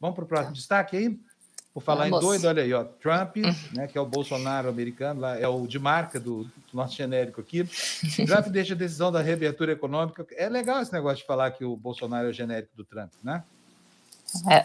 Vamos para o próximo destaque aí? Por falar Vamos. em doido, olha aí, ó, Trump, né, que é o Bolsonaro americano, lá, é o de marca do, do nosso genérico aqui. Trump (laughs) deixa a decisão da reabertura econômica. É legal esse negócio de falar que o Bolsonaro é o genérico do Trump, né? É,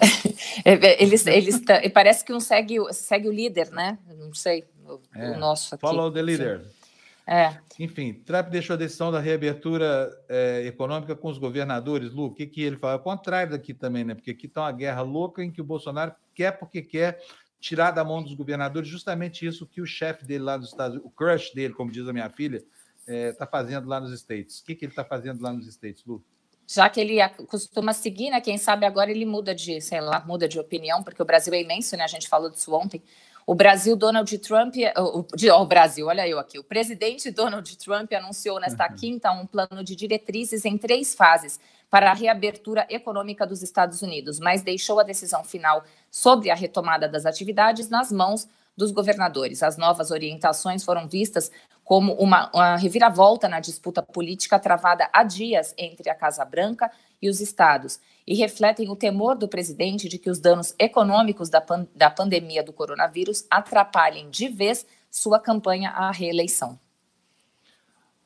(laughs) é eles, eles parece que um segue, segue o líder, né? Não sei, o, é, o nosso aqui. Follow the leader. Sim. É. Enfim, Trump deixou a decisão da reabertura é, econômica com os governadores. Lu, o que, que ele fala? É o contrário daqui também, né? Porque aqui está uma guerra louca em que o Bolsonaro quer porque quer tirar da mão dos governadores justamente isso que o chefe dele lá nos Estados Unidos, o crush dele, como diz a minha filha, está é, tá fazendo lá nos States. O que, que ele está fazendo lá nos States, Lu? Já que ele costuma seguir, né? Quem sabe agora ele muda de, sei lá, muda de opinião, porque o Brasil é imenso, né? A gente falou disso ontem. O Brasil, Donald Trump, o, o, Brasil, olha eu aqui, o presidente Donald Trump anunciou nesta uhum. quinta um plano de diretrizes em três fases para a reabertura econômica dos Estados Unidos, mas deixou a decisão final sobre a retomada das atividades nas mãos dos governadores. As novas orientações foram vistas como uma, uma, reviravolta na disputa política travada há dias entre a Casa Branca e os estados e refletem o temor do presidente de que os danos econômicos da, pan da pandemia do coronavírus atrapalhem de vez sua campanha à reeleição.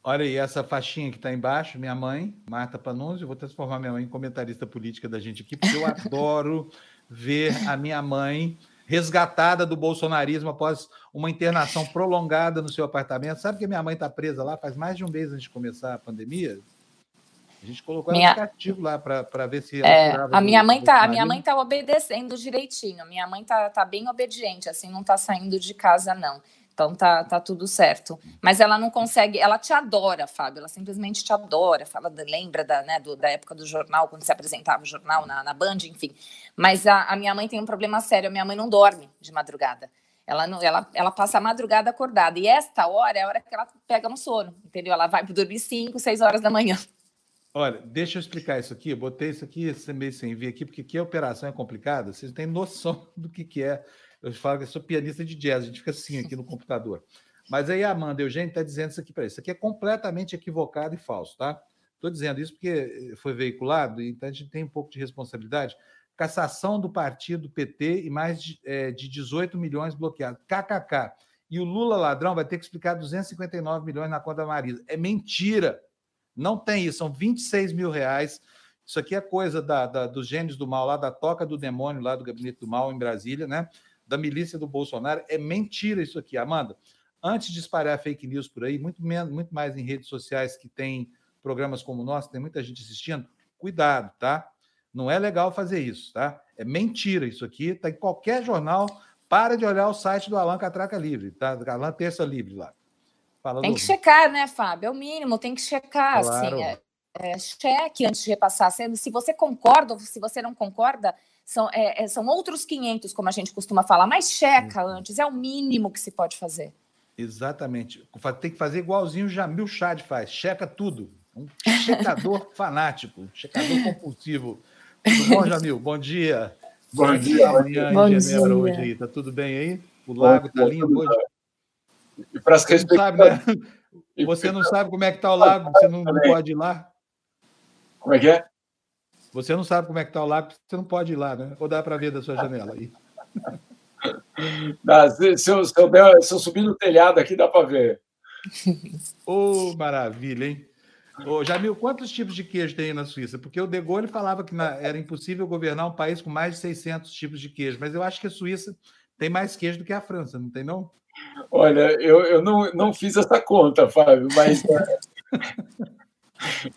Olha aí, essa faixinha que está embaixo, minha mãe, Marta Panunzio, vou transformar minha mãe em comentarista política da gente aqui, porque eu (laughs) adoro ver a minha mãe resgatada do bolsonarismo após uma internação prolongada no seu apartamento. Sabe que minha mãe está presa lá faz mais de um mês antes de começar a pandemia? A gente colocou minha... ela castigo lá para ver se é, a minha mãe tá a minha mãe tá obedecendo direitinho. Minha mãe tá, tá bem obediente, assim, não tá saindo de casa não. Então tá, tá tudo certo. Mas ela não consegue, ela te adora, Fábio, ela simplesmente te adora. Fala, lembra da, né, do, da época do jornal, quando se apresentava o jornal na, na Band, enfim. Mas a, a minha mãe tem um problema sério, a minha mãe não dorme de madrugada. Ela, não, ela, ela passa a madrugada acordada. E esta hora é a hora que ela pega no sono, entendeu? Ela vai dormir 5, 6 horas da manhã. Olha, deixa eu explicar isso aqui. Eu botei isso aqui meio sem ver aqui, porque a operação é complicada. Vocês têm noção (laughs) do que, que é eu falo que eu sou pianista de jazz, a gente fica assim aqui no computador. Mas aí a Amanda Eugênio está dizendo isso aqui para isso. Isso aqui é completamente equivocado e falso, tá? Estou dizendo isso porque foi veiculado, então a gente tem um pouco de responsabilidade. Cassação do partido PT e mais de, é, de 18 milhões bloqueados. KKK. E o Lula ladrão vai ter que explicar 259 milhões na conta da Marisa. É mentira. Não tem isso. São 26 mil reais. Isso aqui é coisa da, da, dos gênios do mal, lá da toca do demônio, lá do gabinete do mal em Brasília, né? da milícia do Bolsonaro. É mentira isso aqui, Amanda. Antes de espalhar fake news por aí, muito, menos, muito mais em redes sociais que tem programas como o nosso, tem muita gente assistindo, cuidado, tá? Não é legal fazer isso, tá? É mentira isso aqui, tá em qualquer jornal. Para de olhar o site do Alan Catraca Livre, tá? Alan Terça Livre lá. Fala tem que checar, né, Fábio? É o mínimo, tem que checar, assim, claro. assim. É, é, cheque antes de repassar. Se você concorda ou se você não concorda, são, é, é, são outros 500, como a gente costuma falar, mas checa uhum. antes, é o mínimo que se pode fazer. Exatamente. Tem que fazer igualzinho o Jamil Chad faz, checa tudo. Um checador (laughs) fanático, um checador compulsivo. Tudo bom, Jamil? Bom dia. Bom dia. Amanhã bom em Genebra dia. hoje aí. Tá tudo bem aí? O lago tá lindo hoje. E para as você, não sabe, né? (laughs) você não sabe como é que tá o lago, você não, não pode ir lá? Como é que é? Você não sabe como é que está o lago, você não pode ir lá, né? Ou dá para ver da sua janela aí? (laughs) Se, eu, se, eu, se, eu, subir no telhado aqui, dá para ver. Ô, oh, maravilha, hein? Ô, Jamil, quantos tipos de queijo tem aí na Suíça? Porque o De Gaulle falava que na, era impossível governar um país com mais de 600 tipos de queijo, mas eu acho que a Suíça tem mais queijo do que a França, não tem não? Olha, eu, eu não, não fiz essa conta, Fábio, mas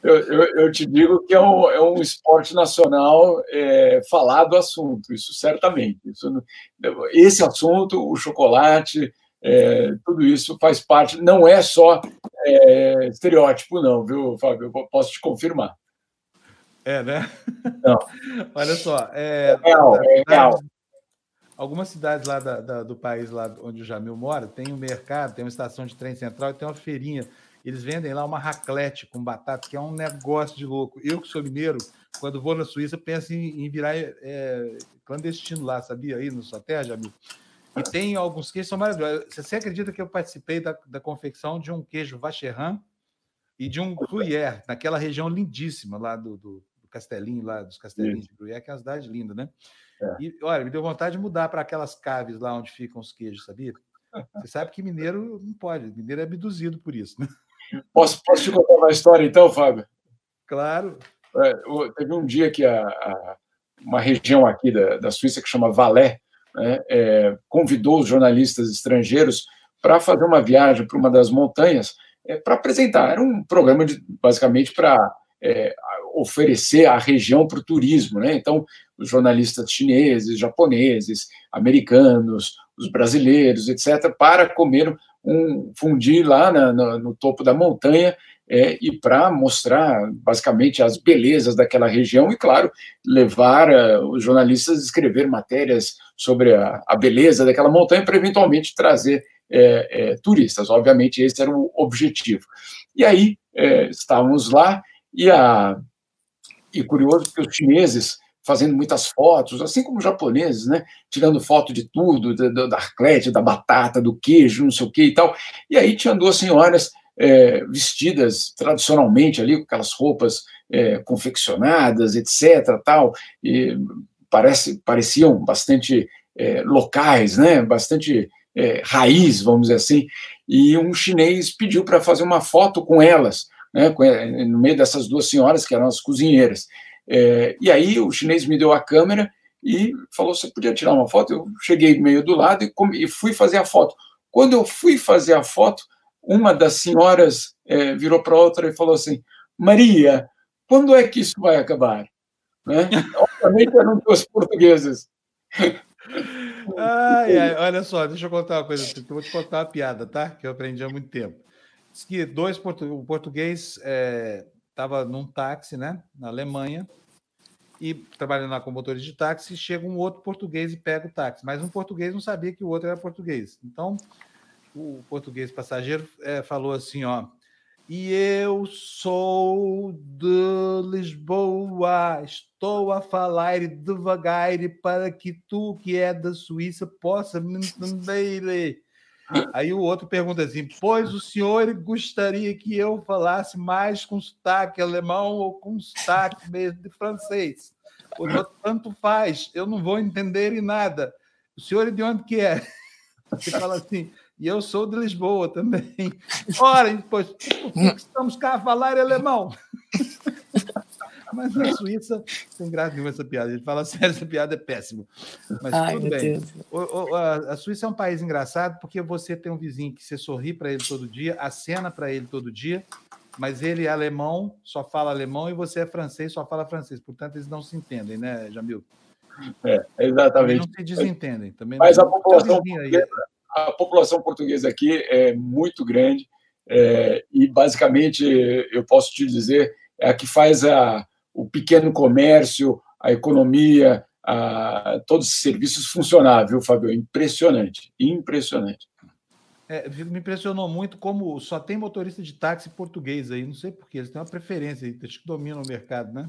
Eu, eu, eu, te digo que é um, é um esporte nacional é, falar do assunto, isso certamente. Isso, esse assunto, o chocolate, é, tudo isso faz parte, não é só é, estereótipo, não, viu, Fábio? Eu posso te confirmar. É, né? Não. (laughs) Olha só. É, é real, é real. Algumas cidades lá da, da, do país, lá onde o Jamil mora, tem um mercado, tem uma estação de trem central e tem uma feirinha eles vendem lá uma raclete com batata, que é um negócio de louco. Eu, que sou mineiro, quando vou na Suíça, penso em, em virar é, clandestino lá, sabia? Aí no sua terra, Jamil. E tem alguns queijos que são maravilhosos. Você acredita que eu participei da, da confecção de um queijo Vacherin e de um Gruyère, naquela região lindíssima lá do, do, do Castelinho, lá dos Castelinhos de Gruyère, que é uma cidade linda, né? É. E, olha, me deu vontade de mudar para aquelas caves lá onde ficam os queijos, sabia? Você sabe que mineiro não pode, mineiro é abduzido por isso, né? (laughs) Posso, posso te contar uma história, então, Fábio? Claro. É, teve um dia que a, a, uma região aqui da, da Suíça que chama Valais né, é, convidou os jornalistas estrangeiros para fazer uma viagem para uma das montanhas é, para apresentar. Era um programa de, basicamente para é, oferecer a região para o turismo. Né? Então, os jornalistas chineses, japoneses, americanos, os brasileiros, etc., para comer um fundir lá na, no, topo da montanha é, e para mostrar basicamente as belezas daquela região e, claro, levar uh, os jornalistas a escrever matérias sobre a, a beleza daquela montanha para eventualmente trazer é, é, turistas. Obviamente, esse era o objetivo. E aí estávamos lá e, a, e curioso que os chineses fazendo muitas fotos, assim como os japoneses, né? Tirando foto de tudo, da, arclete, da batata, do queijo, não sei o que e tal. E aí tinham duas senhoras é, vestidas tradicionalmente ali, com aquelas roupas é, confeccionadas, etc. tal, e parece, pareciam bastante é, locais, né? Bastante é, raiz, vamos dizer assim. E um chinês pediu para fazer uma foto com elas, né? no meio dessas duas senhoras, que eram as cozinheiras. É, e aí o chinês me deu a câmera e falou: Você podia tirar uma foto? Eu cheguei meio do lado e, fui fazer a foto. Quando eu fui fazer a foto, uma das senhoras é, virou para outra e falou assim: Maria, quando é que isso vai acabar? Né? (laughs) Obviamente eram duas portuguesas. Ai, ai, olha só, deixa eu contar uma coisa. Eu vou te contar uma piada, tá? Que eu aprendi há muito tempo. Diz que dois portu... o português estava é, num táxi, né, na Alemanha, e trabalhando lá com motores de táxi, chega um outro português e pega o táxi. Mas um português não sabia que o outro era português. Então, o português passageiro é, falou assim, ó, e eu sou de Lisboa, estou a falar devagar para que tu, que é da Suíça, possa me entender. Aí o outro pergunta assim: Pois o senhor gostaria que eu falasse mais com sotaque alemão ou com sotaque mesmo de francês? O outro, tanto faz, eu não vou entender em nada. O senhor é de onde que é? Você fala assim, e eu sou de Lisboa também. Ora, pois, por que estamos cá a falar alemão? Mas na Suíça, sem graça nenhuma essa piada. Ele fala (laughs) sério, essa piada é péssima. Mas Ai, tudo bem. O, o, a, a, Suíça é um país engraçado porque você tem um vizinho que você sorri para ele todo dia, acena para ele todo dia, mas ele é alemão, só fala alemão, e você é francês, só fala francês. Portanto, eles não se entendem, né, Jamil? É, exatamente. Eles não se desentendem. Também mas a população, portuguesa, a população portuguesa aqui é muito grande é, e, basicamente, eu posso te dizer, é a que faz a, o pequeno comércio, a economia, a, todos os serviços funcionar, viu, Fábio? Impressionante, impressionante. É, me impressionou muito como só tem motorista de táxi português aí, não sei porquê, eles têm uma preferência, acho que dominam o mercado, né?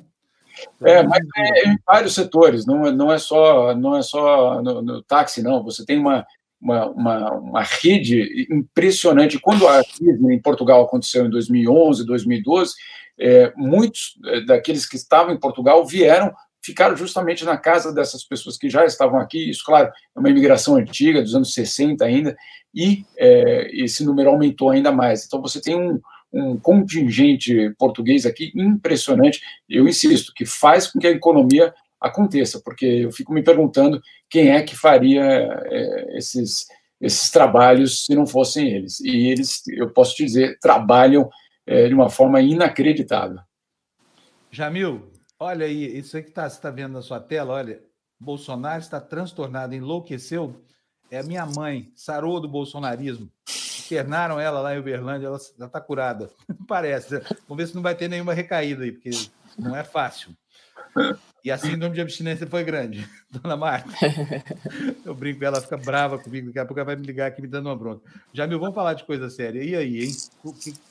É, mas é em vários setores, não, é, não é só, não é só no, no táxi, não. Você tem uma, uma, uma, uma, rede impressionante. Quando a crise em Portugal aconteceu em 2011, 2012, é, muitos é, daqueles que estavam em Portugal vieram, ficaram justamente na casa dessas pessoas que já estavam aqui. Isso, claro, é uma imigração antiga, dos anos 60 ainda, e é, esse número aumentou ainda mais. Então, você tem um, um contingente português aqui impressionante, eu insisto, que faz com que a economia aconteça, porque eu fico me perguntando quem é que faria é, esses, esses trabalhos se não fossem eles. E eles, eu posso te dizer, trabalham é, de uma forma inacreditável. Jamil, olha aí, isso aí que tá, você está vendo na sua tela, olha, Bolsonaro está transtornado, enlouqueceu. É a minha mãe, sarou do bolsonarismo. Internaram ela lá em Uberlândia, ela já está curada. (laughs) Parece. Vamos ver se não vai ter nenhuma recaída aí, porque não é fácil. E a síndrome de abstinência foi grande, (laughs) dona Marta. (laughs) Eu brinco, ela fica brava comigo, daqui a pouco ela vai me ligar aqui me dando uma bronca. Jamil, vamos falar de coisa séria. E aí, hein?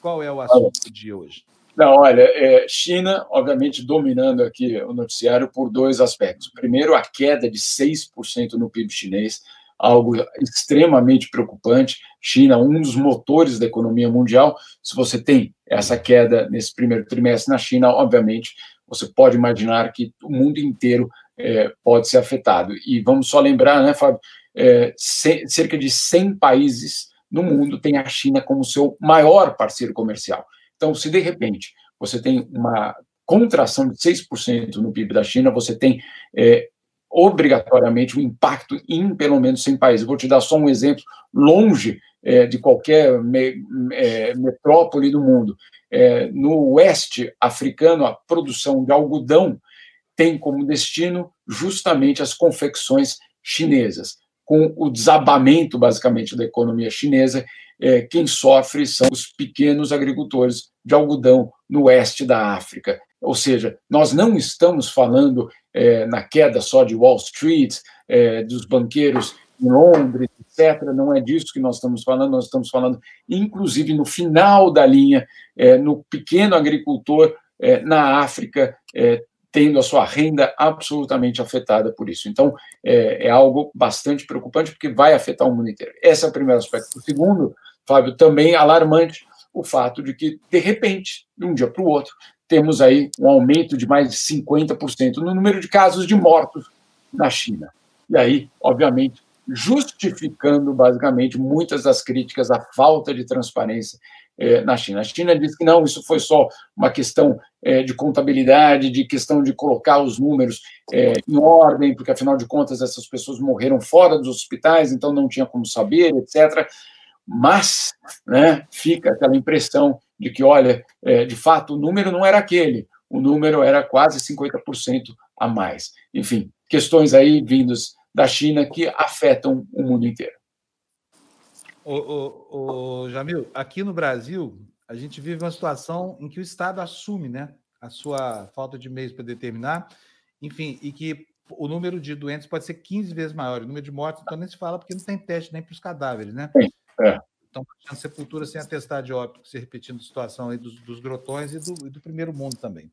Qual é o assunto dia hoje? Não, olha, é, China, obviamente, dominando aqui o noticiário por dois aspectos. Primeiro, a queda de 6% no PIB chinês, algo extremamente preocupante. China, um dos motores da economia mundial. Se você tem essa queda nesse primeiro trimestre na China, obviamente, você pode imaginar que o mundo inteiro é, pode ser afetado. E vamos só lembrar, né, Fábio, é, cerca de 100 países no mundo têm a China como seu maior parceiro comercial. Então, se de repente você tem uma contração de 6% no PIB da China, você tem é, obrigatoriamente um impacto em pelo menos 100 países. vou te dar só um exemplo longe é, de qualquer me, é, metrópole do mundo. É, no oeste africano, a produção de algodão tem como destino justamente as confecções chinesas. Com o desabamento, basicamente, da economia chinesa, é, quem sofre são os pequenos agricultores de algodão no oeste da África. Ou seja, nós não estamos falando é, na queda só de Wall Street, é, dos banqueiros em Londres, Não é disso que nós estamos falando, nós estamos falando, inclusive, no final da linha, é, no pequeno agricultor é, na África, é, tendo a sua renda absolutamente afetada por isso. Então, é, é, algo bastante preocupante, porque vai afetar o mundo inteiro. Esse é o primeiro aspecto. O segundo, Fábio, também alarmante, o fato de que, de repente, de um dia para o outro, temos aí um aumento de mais de 50% no número de casos de mortos na China. E aí, obviamente, justificando basicamente muitas das críticas à falta de transparência é, na China. A China diz que não, isso foi só uma questão é, de contabilidade, de questão de colocar os números é, em ordem, porque afinal de contas essas pessoas morreram fora dos hospitais, então não tinha como saber, etc. Mas né, fica aquela impressão de que, olha, de fato, o número não era aquele, o número era quase 50% a mais. Enfim, questões aí vindas da China que afetam o mundo inteiro. O, o, o, Jamil, aqui no Brasil, a gente vive uma situação em que o Estado assume né, a sua falta de meios para determinar, enfim, e que o número de doentes pode ser 15 vezes maior, o número de mortes, então nem se fala porque não tem teste nem para os cadáveres, né? É. Então, a sepultura sem atestado de óbito, se repetindo a situação aí dos, dos grotões e do, e do primeiro mundo também.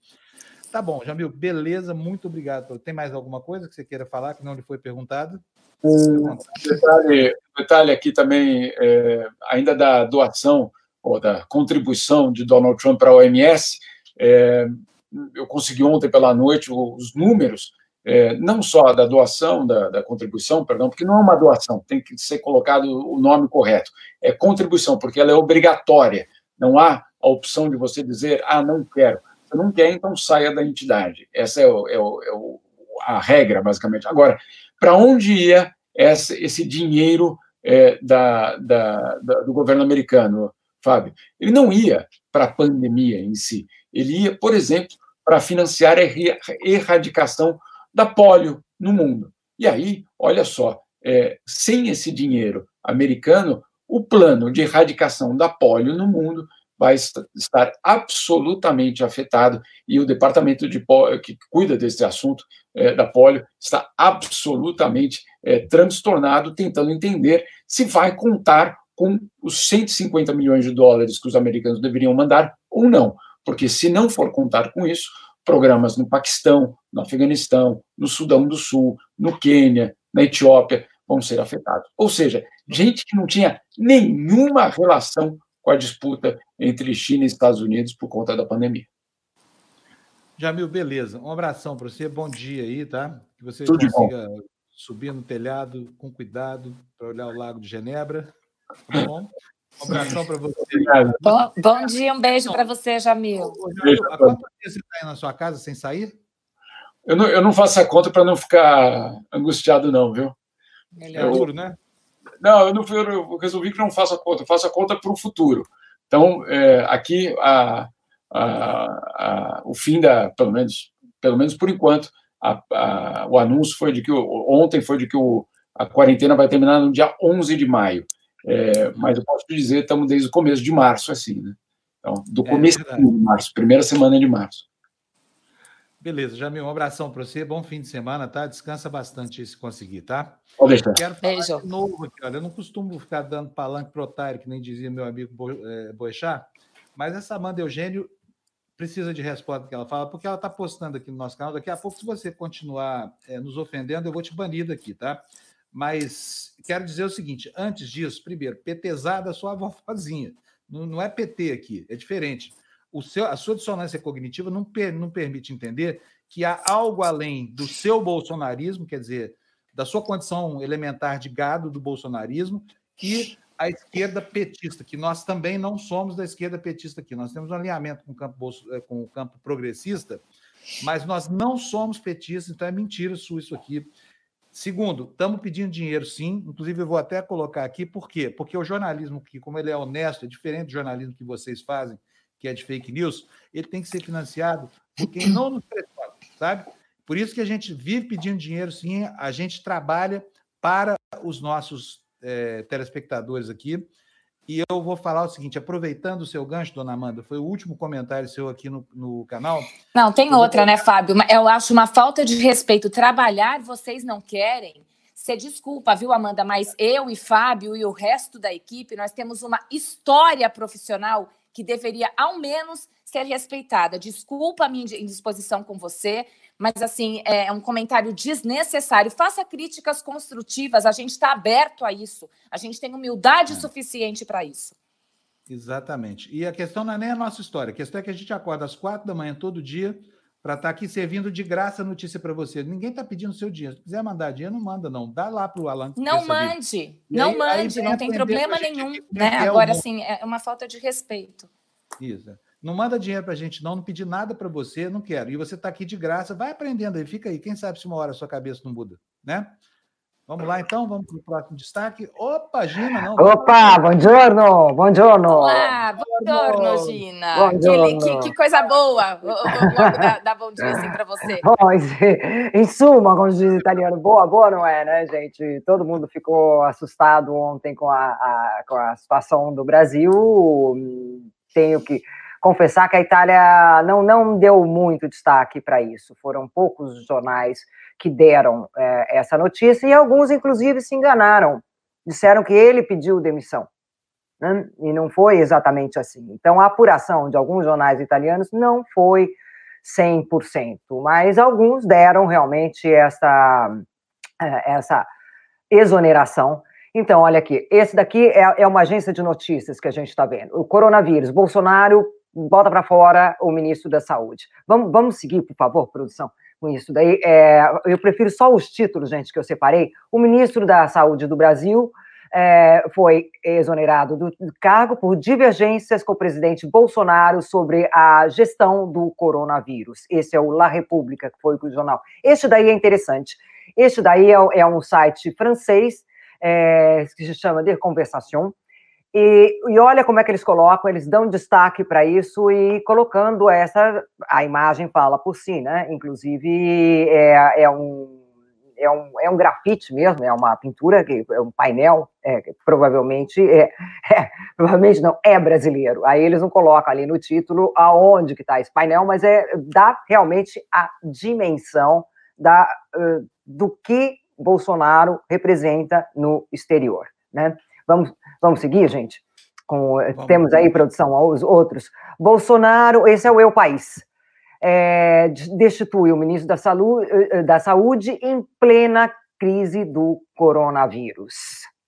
Tá bom, Jamil, beleza, muito obrigado. Tem mais alguma coisa que você queira falar que não lhe foi perguntado? Um detalhe, detalhe aqui também, é, ainda da doação ou da contribuição de Donald Trump para a OMS, é, eu consegui ontem pela noite os números, é, não só da doação, da, da, contribuição, perdão, porque não é uma doação, tem que ser colocado o nome correto. É contribuição, porque ela é obrigatória. Não há a opção de você dizer, ah, não quero. Não quer, então saia da entidade. Essa é, o, é, o, é o, a regra, basicamente. Agora, para onde ia esse, esse dinheiro é, da, da, da, do governo americano, Fábio? Ele não ia para a pandemia em si. Ele ia, por exemplo, para financiar a erradicação da polio no mundo. E aí, olha só, é, sem esse dinheiro americano, o plano de erradicação da polio no mundo vai estar absolutamente afetado e o departamento de que cuida desse assunto é, da polio está absolutamente é, transtornado, tentando entender se vai contar com os 150 milhões de dólares que os americanos deveriam mandar ou não, porque se não for contar com isso, programas no Paquistão, no Afeganistão, no Sudão do Sul, no Quênia, na Etiópia vão ser afetados. Ou seja, gente que não tinha nenhuma relação com a disputa entre China e Estados Unidos por conta da pandemia. Jamil, beleza. Um abração para você, bom dia aí, tá? Que você Tudo consiga subir no telhado com cuidado para olhar o Lago de Genebra. Tá bom? Um abração para você. Bom, bom, dia, um beijo para você, Jamil. Ô, Jamil há quanto tempo você está aí na sua casa sem sair? Eu não, eu não faço a conta para não ficar angustiado, não, viu? Melhor. É duro, né? Não, eu, não, eu resolvi que não faço a conta, eu faço a conta para o futuro. Então, é, aqui, a, a, a, o fim da, pelo menos, pelo menos por enquanto, o anúncio foi de que, ontem foi de que o, a quarentena vai terminar no dia 11 de maio. É, mas eu posso te dizer, estamos desde o começo de março, assim, né? Então, do é começo é de março, primeira semana de março. Beleza, Jamil, um abração para você, bom fim de semana, tá? Descansa bastante se conseguir, tá? Deixar. Quero falar Beijo. de novo aqui, olha, eu não costumo ficar dando palanque pro otário, que nem dizia meu amigo é, Boechat, mas essa Amanda Eugênio precisa de resposta que ela fala, porque ela está postando aqui no nosso canal. Daqui a pouco, se você continuar é, nos ofendendo, eu vou te banir daqui, tá? Mas quero dizer o seguinte: antes disso, primeiro, PTzada sua vozinha. (laughs) Não, não é PT aqui, é diferente o seu, a sua dissonância cognitiva não, per, não permite entender que há algo além do seu bolsonarismo, quer dizer, da sua condição elementar de gado do bolsonarismo, e a esquerda petista, que nós também não somos da esquerda petista aqui. Nós temos um alinhamento com o campo, eh, com o campo progressista, mas nós não somos petistas, então é mentira isso aqui. Segundo, estamos pedindo dinheiro sim, inclusive eu vou até colocar aqui, por quê? Porque o jornalismo que, como ele é honesto, é diferente do jornalismo que vocês fazem, que é de fake news, ele tem que ser financiado por quem não nos pressiona, sabe? Por isso que a gente vive pedindo dinheiro, sim, a gente trabalha para os nossos é, telespectadores aqui. E eu vou falar o seguinte, aproveitando o seu gancho, dona Amanda, foi o último comentário seu aqui no, no canal. Não, tem outra, vou... né, Fábio? Eu acho uma falta de respeito. Trabalhar, vocês não querem. Você desculpa, viu, Amanda? Mas eu e Fábio e o resto da equipe, nós temos uma história profissional que deveria, ao menos, ser respeitada. Desculpa a minha indisposição com você, mas, assim, é um comentário desnecessário. Faça críticas construtivas, a gente está aberto a isso. A gente tem humildade é. suficiente para isso. Exatamente. E a questão não é nem a nossa história, a questão é que a gente acorda às quatro da manhã todo dia para estar tá aqui servindo de graça notícia para você. Ninguém está pedindo seu dinheiro. Se quiser mandar dinheiro, não manda, não. Dá lá para o Alan. Não mande, não aí, mande, aí não tem problema nenhum. Né? Agora, sim, é uma falta de respeito. Isso. Não manda dinheiro para a gente, não. Não pedi nada para você, não quero. E você está aqui de graça, vai aprendendo aí, fica aí. Quem sabe se uma hora a sua cabeça não muda, né? Vamos lá, então, vamos para o próximo destaque. Opa, Gina, não. Opa, buongiorno, buongiorno. Olá, buongiorno, Gina. Buongiorno. Que, que, coisa boa. Vou, dar, dar bom dia assim para você. Bom, em suma, como diz italiano, boa, boa não é, né, gente? Todo mundo ficou assustado ontem com a, a, com a situação do Brasil. Tenho que confessar que a Itália não, não deu muito destaque para isso. Foram poucos jornais que deram é, essa notícia, e alguns, inclusive, se enganaram. Disseram que ele pediu demissão. Né? E não foi exatamente assim. Então, a apuração de alguns jornais italianos não foi 100%, mas alguns deram realmente essa, é, essa exoneração. Então, olha aqui, esse daqui é, é uma agência de notícias que a gente está vendo. O coronavírus, Bolsonaro bota para fora o ministro da Saúde. Vamos, vamos seguir, por favor, produção com isso daí. É, eu prefiro só os títulos, gente, que eu separei. O ministro da Saúde do Brasil é, foi exonerado do cargo por divergências com o presidente Bolsonaro sobre a gestão do coronavírus. Esse é o La República, que foi o jornal. Este daí é interessante. Este daí é, é um site francês é, que se chama De Conversation. E, e, olha como é que eles colocam, eles dão destaque para isso e colocando essa, a imagem fala por si, né? Inclusive é, é, um, é, um, é um grafite mesmo, é uma pintura, é um painel, é, provavelmente é, (laughs) é, provavelmente não, é brasileiro. Aí eles não colocam ali no título aonde que está esse painel, mas é dá realmente a dimensão da, uh, do que Bolsonaro representa no exterior, né? Vamos, vamos seguir, gente? Com, vamos. Temos aí produção aos outros. Bolsonaro, esse é o Eu País. É, destitui o ministro da saúde, eh, da saúde em plena crise do coronavírus.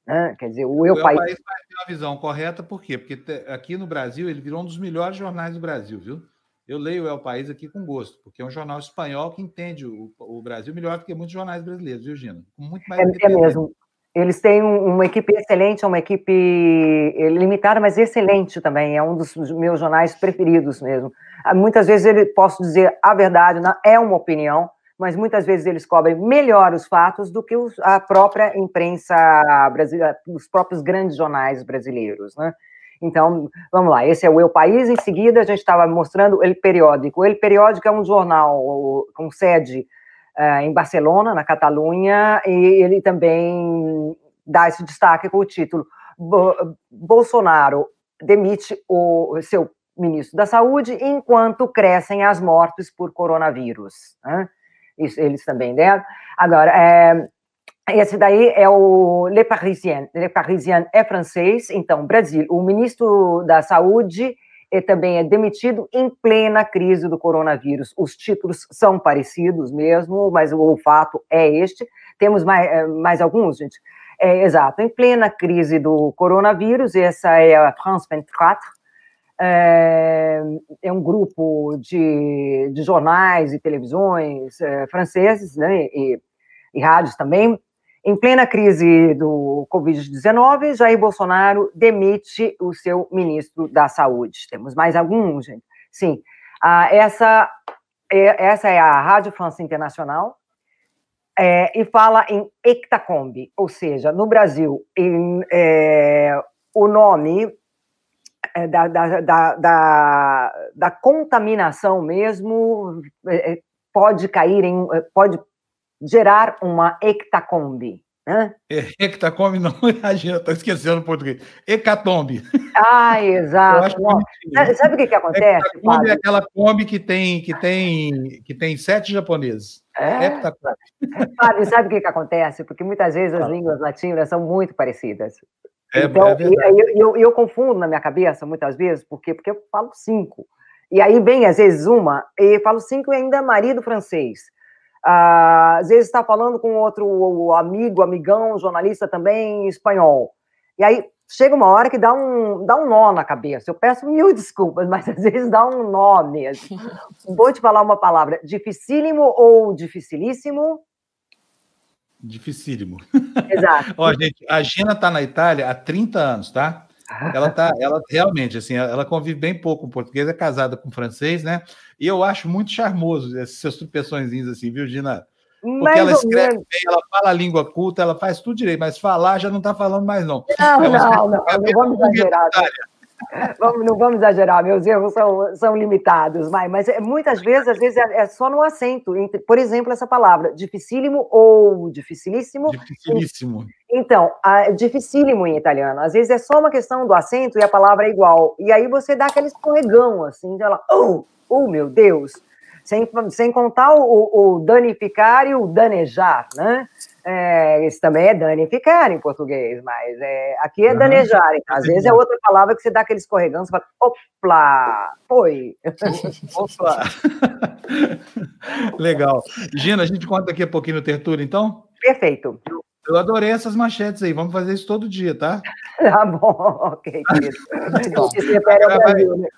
Né? Quer dizer, o Eu, o País. O País tem uma visão correta, por quê? Porque aqui no Brasil ele virou um dos melhores jornais do Brasil, viu? Eu leio o El País aqui com gosto, porque é um jornal espanhol que entende o, o Brasil melhor do que muitos jornais brasileiros, viu, Gina? Muito mais é, é mesmo. Eles têm uma equipe excelente, é uma equipe limitada, mas excelente também. É um dos meus jornais preferidos mesmo. Ah, muitas vezes ele posso dizer a verdade, é uma opinião, mas muitas vezes eles cobrem melhor os fatos do que a própria imprensa brasileira, os próprios grandes jornais brasileiros, né? Então, vamos lá, esse é o Eu País. Em seguida, a gente estava mostrando o El Periódico. O El Periódico é um jornal com sede uh, em Barcelona, na Catalunha, e ele também dá esse destaque com o título Bolsonaro demite o seu ministro da Saúde enquanto crescem as mortes por coronavírus. Né? Isso eles também deram. Agora, é, esse daí é o Le Parisien. Le Parisien é francês, então, Brasil. O ministro da Saúde também é demitido em plena crise do coronavírus. Os títulos são parecidos mesmo, mas o fato é este. Temos mais, eh, mais alguns, gente? É, exato, em plena crise do coronavírus, essa é a France 24, é, é um grupo de, de jornais e televisões é, franceses, né, e, e rádios também, em plena crise do Covid-19, Jair Bolsonaro demite o seu ministro da Saúde. Temos mais algum, gente? Sim. Ah, essa, é, essa é a Rádio França Internacional é, e fala em Ectacombi, ou seja, no Brasil, em, é, o nome é, da, da, da, da, da contaminação mesmo é, pode cair em. pode gerar uma hectacombe. Né? É, não, (laughs) imagina, estou esquecendo o português. Hecatombe. Ah, exato. (laughs) Sabe, sabe, o que, que acontece? Hectacombe é aquela Kombi que tem, que, tem, que tem sete japoneses. É? Fábio, sabe o que, que acontece? Porque muitas vezes as línguas latinas são muito parecidas. É, então, é eu, eu, eu, confundo na minha cabeça muitas vezes, porque, porque eu falo cinco. E aí vem, às vezes, uma, e falo cinco e ainda é marido francês. Ah, às vezes está falando com outro amigo, amigão, jornalista também espanhol. E aí chega uma hora que dá um, dá um nó na cabeça. Eu peço mil (laughs) desculpas, mas às vezes dá um nó mesmo. (laughs) Vou te falar uma palavra: dificílimo ou dificilíssimo? Dificílimo. Exato. (laughs) Ó, gente, a Gina está na Itália há 30 anos, tá? Ela tá, ela realmente, assim, ela convive bem pouco com português, é casada com francês, né? E eu acho muito charmoso esses seus tropeçõezinhos assim, viu, Gina? Porque Mais ela escreve menos. bem, ela fala a língua culta, ela faz tudo direito, mas falar já não está falando mais, não. Não, É uma não, não, não vamos exagerar. Vamos, não vamos exagerar, meus erros são, são limitados, mas, mas é, muitas vezes, às vezes, é, é só no acento. Entre, por exemplo, essa palavra, dificílimo ou dificilíssimo. Dificilíssimo. Então, a, dificílimo em italiano. Às vezes é só uma questão do acento e a palavra é igual. E aí você dá aquele escorregão, assim, ela, oh, oh, meu Deus. Sem, sem contar o, o danificar e o danejar, né? É, isso também é danificar em português, mas é, aqui é danejar. Então, às vezes é outra palavra que você dá aquele escorregão, você fala, opla, foi. (laughs) Opa! (laughs) Legal. Gina, a gente conta daqui a pouquinho no Tertúlio, então? Perfeito. Eu adorei essas manchetes aí. Vamos fazer isso todo dia, tá? (laughs) Tá bom, ok, querido. (laughs) Se né?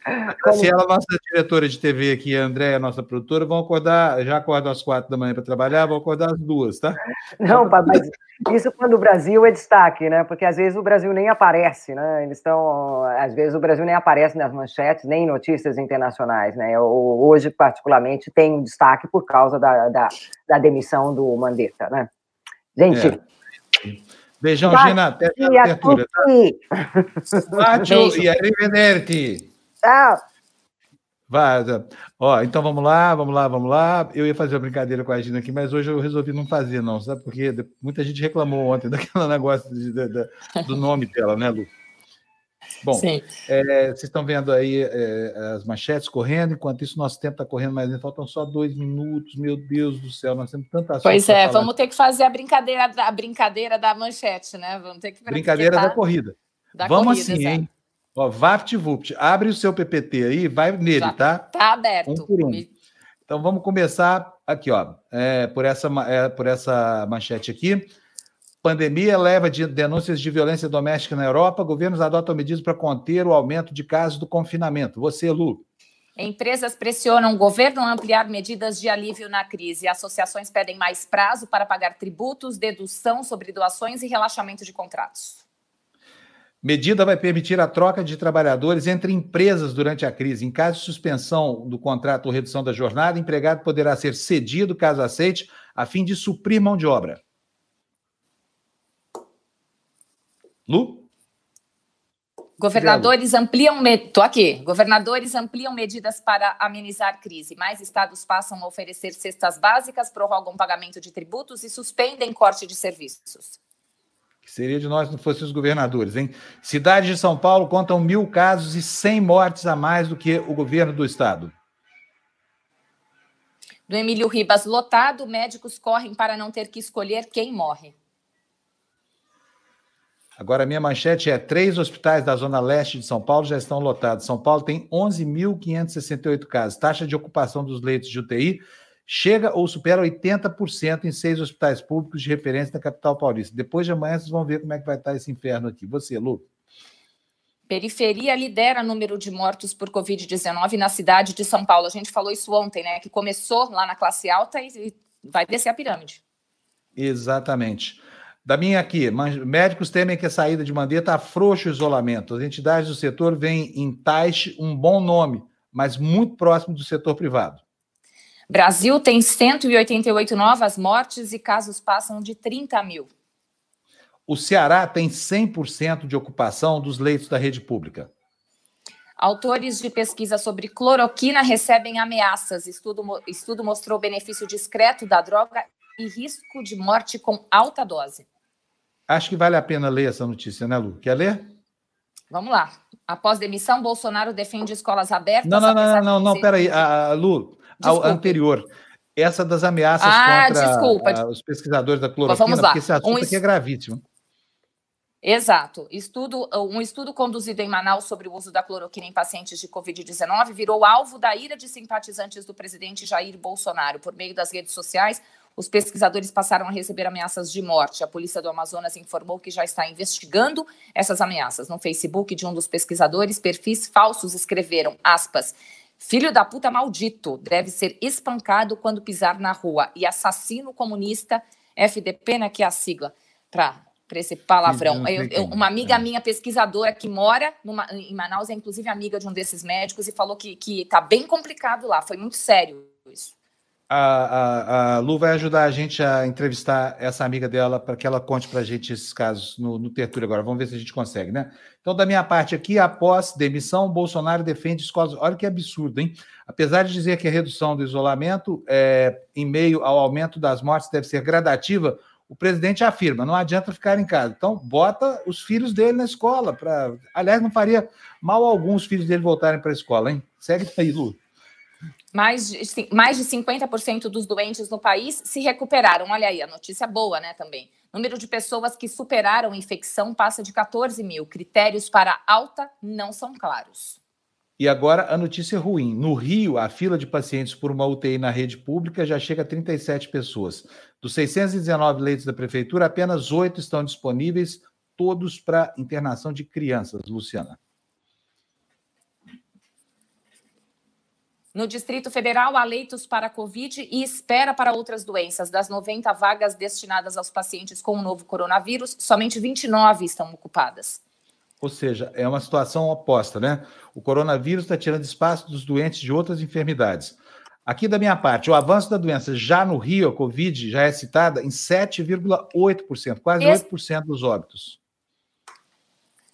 Se ela, nossa diretora de TV aqui, a Andréia, nossa produtora, vão acordar, já acordam às quatro da manhã para trabalhar, vão acordar às duas, tá? Não, mas isso quando o Brasil é destaque, né? Porque às vezes o Brasil nem aparece, né? Eles estão, às vezes o Brasil nem aparece nas manchetes, nem em notícias internacionais, né? O- Hoje, particularmente, tem um destaque por causa da, da, da demissão do Mandetta, né? Gente, Beijão, Bate Gina. Até a abertura, tá? Beijo. e arrivederci. Tchau. Vai, Zé. ó, então vamos lá, vamos lá, vamos lá. Eu ia fazer uma brincadeira com a Gina aqui, mas hoje eu resolvi não fazer, não, sabe? Porque de- muita gente reclamou ontem (laughs) daquele negócio de- da- da- do nome dela, né, Lu? Bom, é, vocês estão vendo aí é, as manchetes correndo, enquanto isso nosso tempo está correndo lento, faltam só dois minutos, meu Deus do céu, nós temos tanta assunto Pois é, vamos ter que fazer a brincadeira da, a brincadeira da manchete, né? Vamos ter que Brincadeira da corrida. da vamos corrida, assim, exato. hein? Ó, VaptVupt, abre o seu PPT aí, vai nele, Já. tá? Tá aberto. Um um. Então vamos começar aqui, ó, é, por, essa, é, por essa manchete aqui. Pandemia leva de denúncias de violência doméstica na Europa. Governos adotam medidas para conter o aumento de casos do confinamento. Você, Lu. Empresas pressionam o governo a ampliar medidas de alívio na crise. Associações pedem mais prazo para pagar tributos, dedução sobre doações e relaxamento de contratos. Medida vai permitir a troca de trabalhadores entre empresas durante a crise. Em caso de suspensão do contrato ou redução da jornada, o empregado poderá ser cedido, caso aceite, a fim de suprir mão de obra. Lu? Governadores ampliam. Me... Tô aqui. Governadores ampliam medidas para amenizar crise. Mais estados passam a oferecer cestas básicas, prorrogam pagamento de tributos e suspendem corte de serviços. Que seria de nós se não fossem os governadores, hein? Cidade de São Paulo contam mil casos e 100 mortes a mais do que o governo do estado. Do Emílio Ribas lotado, médicos correm para não ter que escolher quem morre. Agora, a minha manchete é: três hospitais da Zona Leste de São Paulo já estão lotados. São Paulo tem 11.568 casos. Taxa de ocupação dos leitos de UTI chega ou supera 80% em seis hospitais públicos de referência da capital paulista. Depois de amanhã, vocês vão ver como é que vai estar esse inferno aqui. Você, Lu. Periferia lidera número de mortos por Covid-19 na cidade de São Paulo. A gente falou isso ontem, né? Que começou lá na classe alta e vai descer a pirâmide. Exatamente. Da minha aqui, médicos temem que a saída de Mandetta afrouxe o isolamento. As entidades do setor veem em Taixe um bom nome, mas muito próximo do setor privado. Brasil tem 188 novas mortes e casos passam de 30 mil. O Ceará tem 100% de ocupação dos leitos da rede pública. Autores de pesquisa sobre cloroquina recebem ameaças. Estudo, estudo mostrou benefício discreto da droga e risco de morte com alta dose. Acho que vale a pena ler essa notícia, né, Lu? Quer ler? Vamos lá. Após demissão, Bolsonaro defende escolas abertas. Não, não, não, não, não, peraí. A, a Lu, a anterior. Essa das ameaças ah, contra os pesquisadores da cloroquina, Vamos lá. porque esse assunto um aqui é gravíssimo. Exato. Estudo, um estudo conduzido em Manaus sobre o uso da cloroquina em pacientes de Covid-19 virou alvo da ira de simpatizantes do presidente Jair Bolsonaro. Por meio das redes sociais, os pesquisadores passaram a receber ameaças de morte. A polícia do Amazonas informou que já está investigando essas ameaças. No Facebook de um dos pesquisadores, perfis falsos escreveram, aspas, filho da puta maldito, deve ser espancado quando pisar na rua, e assassino comunista, FDP, né, que é a sigla, para esse palavrão. Eu, eu, uma amiga é. minha pesquisadora que mora numa, em Manaus, é inclusive amiga de um desses médicos, e falou que está bem complicado lá, foi muito sério isso a, a, a, Lu vai ajudar a gente a entrevistar essa amiga dela para que ela conte para a gente esses casos no, no Tertúlio agora. Vamos ver se a gente consegue, né? Então, da minha parte aqui, após demissão, Bolsonaro defende escolas. Olha que absurdo, hein? Apesar de dizer que a redução do isolamento é, em meio ao aumento das mortes deve ser gradativa, o presidente afirma: não adianta ficar em casa. Então, bota os filhos dele na escola. Pra... Aliás, não faria mal algum os filhos dele voltarem para a escola, hein? Segue daí, Lu. Mais de, mais de 50% dos doentes no país se recuperaram. Olha aí, a notícia boa, né, também. Número de pessoas que superaram a infecção passa de 14 mil. Critérios para alta não são claros. E agora a notícia ruim. No Rio, a fila de pacientes por uma UTI na rede pública já chega a 37 pessoas. Dos 619 leitos da prefeitura, apenas oito estão disponíveis, todos para internação de crianças, Luciana. No Distrito Federal, há leitos para Covid e espera para outras doenças. Das 90 vagas destinadas aos pacientes com o novo coronavírus, somente 29 estão ocupadas. Ou seja, é uma situação oposta, né? O coronavírus está tirando espaço dos doentes de outras enfermidades. Aqui da minha parte, o avanço da doença já no Rio, a Covid, já é citada em 7,8%, quase Esse... 8% dos óbitos.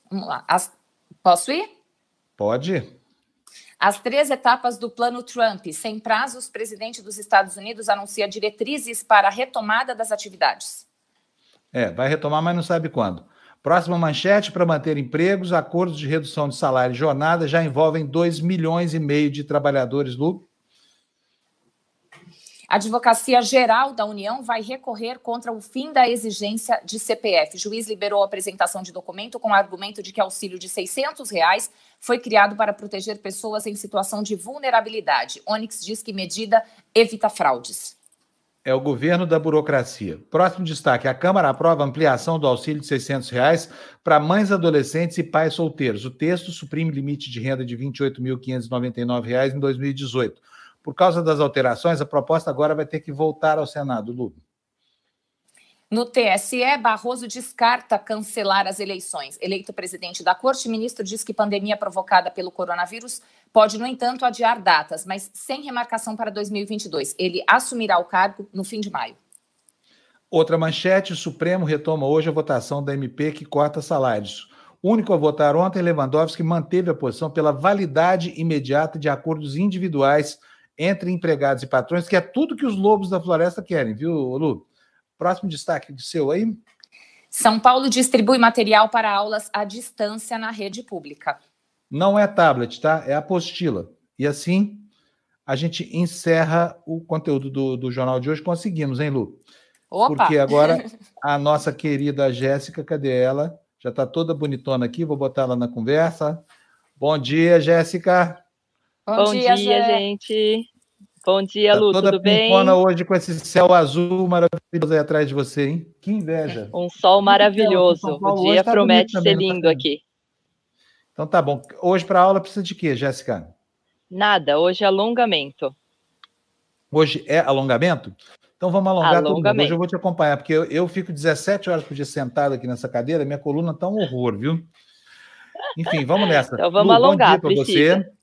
Vamos lá. As... Posso ir? Pode. As três etapas do plano Trump, sem prazos, o presidente dos Estados Unidos anuncia diretrizes para a retomada das atividades. É, vai retomar, mas não sabe quando. Próxima manchete: para manter empregos, acordos de redução de salário e jornada já envolvem 2 milhões e meio de trabalhadores, Lu. A Advocacia Geral da União vai recorrer contra o fim da exigência de CPF. O juiz liberou a apresentação de documento com o argumento de que auxílio de 600 reais foi criado para proteger pessoas em situação de vulnerabilidade. Onyx diz que medida evita fraudes. É o governo da burocracia. Próximo destaque: a Câmara aprova ampliação do auxílio de 600 reais para mães adolescentes e pais solteiros. O texto suprime limite de renda de R$ 28.599 em 2018. Por causa das alterações, a proposta agora vai ter que voltar ao Senado, Lu. No TSE, Barroso descarta cancelar as eleições. Eleito presidente da Corte, ministro diz que pandemia provocada pelo coronavírus pode, no entanto, adiar datas, mas sem remarcação para 2022. Ele assumirá o cargo no fim de maio. Outra manchete: o Supremo retoma hoje a votação da MP que corta salários. O único a votar ontem, Lewandowski manteve a posição pela validade imediata de acordos individuais entre empregados e patrões, que é tudo que os lobos da floresta querem, viu, Lu? Próximo destaque do seu aí. São Paulo distribui material para aulas à distância na rede pública. Não é tablet, tá? É apostila. E assim a gente encerra o conteúdo do, do jornal de hoje. Conseguimos, hein, Lu? Opa. Porque agora (laughs) a nossa querida Jéssica, cadê ela? Já está toda bonitona aqui, vou botar ela na conversa. Bom dia, Jéssica. Bom, Bom dia, dia gente. Bom dia, tá Lu, toda tudo bem? hoje com esse céu azul maravilhoso aí atrás de você, hein? Que inveja. Um sol maravilhoso. O dia tá promete ser também, lindo tá aqui. Então tá bom. Hoje para aula precisa de quê, Jéssica? Nada, hoje é alongamento. Hoje é alongamento? Então vamos alongar alongamento. Hoje eu vou te acompanhar, porque eu, eu fico 17 horas por dia sentado aqui nessa cadeira, minha coluna tá um horror, viu? Enfim, vamos nessa. Então vamos Lu, alongar, bom dia para você.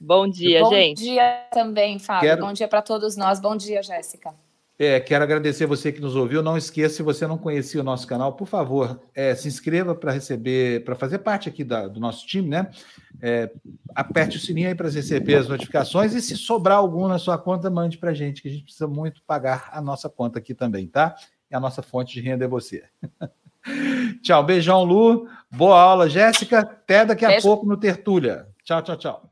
Bom dia, Bom gente. Bom dia também, Fábio. Quero... Bom dia para todos nós. Bom dia, Jéssica. É, quero agradecer você que nos ouviu. Não esqueça, se você não conhecia o nosso canal, por favor, é, se inscreva para receber, para fazer parte aqui da, do nosso time, né? É, aperte o sininho aí para receber as notificações e se sobrar algum na sua conta, mande para a gente, que a gente precisa muito pagar a nossa conta aqui também, tá? E a nossa fonte de renda é você. (laughs) tchau, beijão, Lu. Boa aula, Jéssica. Até daqui a Beijo. pouco no Tertúlia. Tchau, tchau, tchau.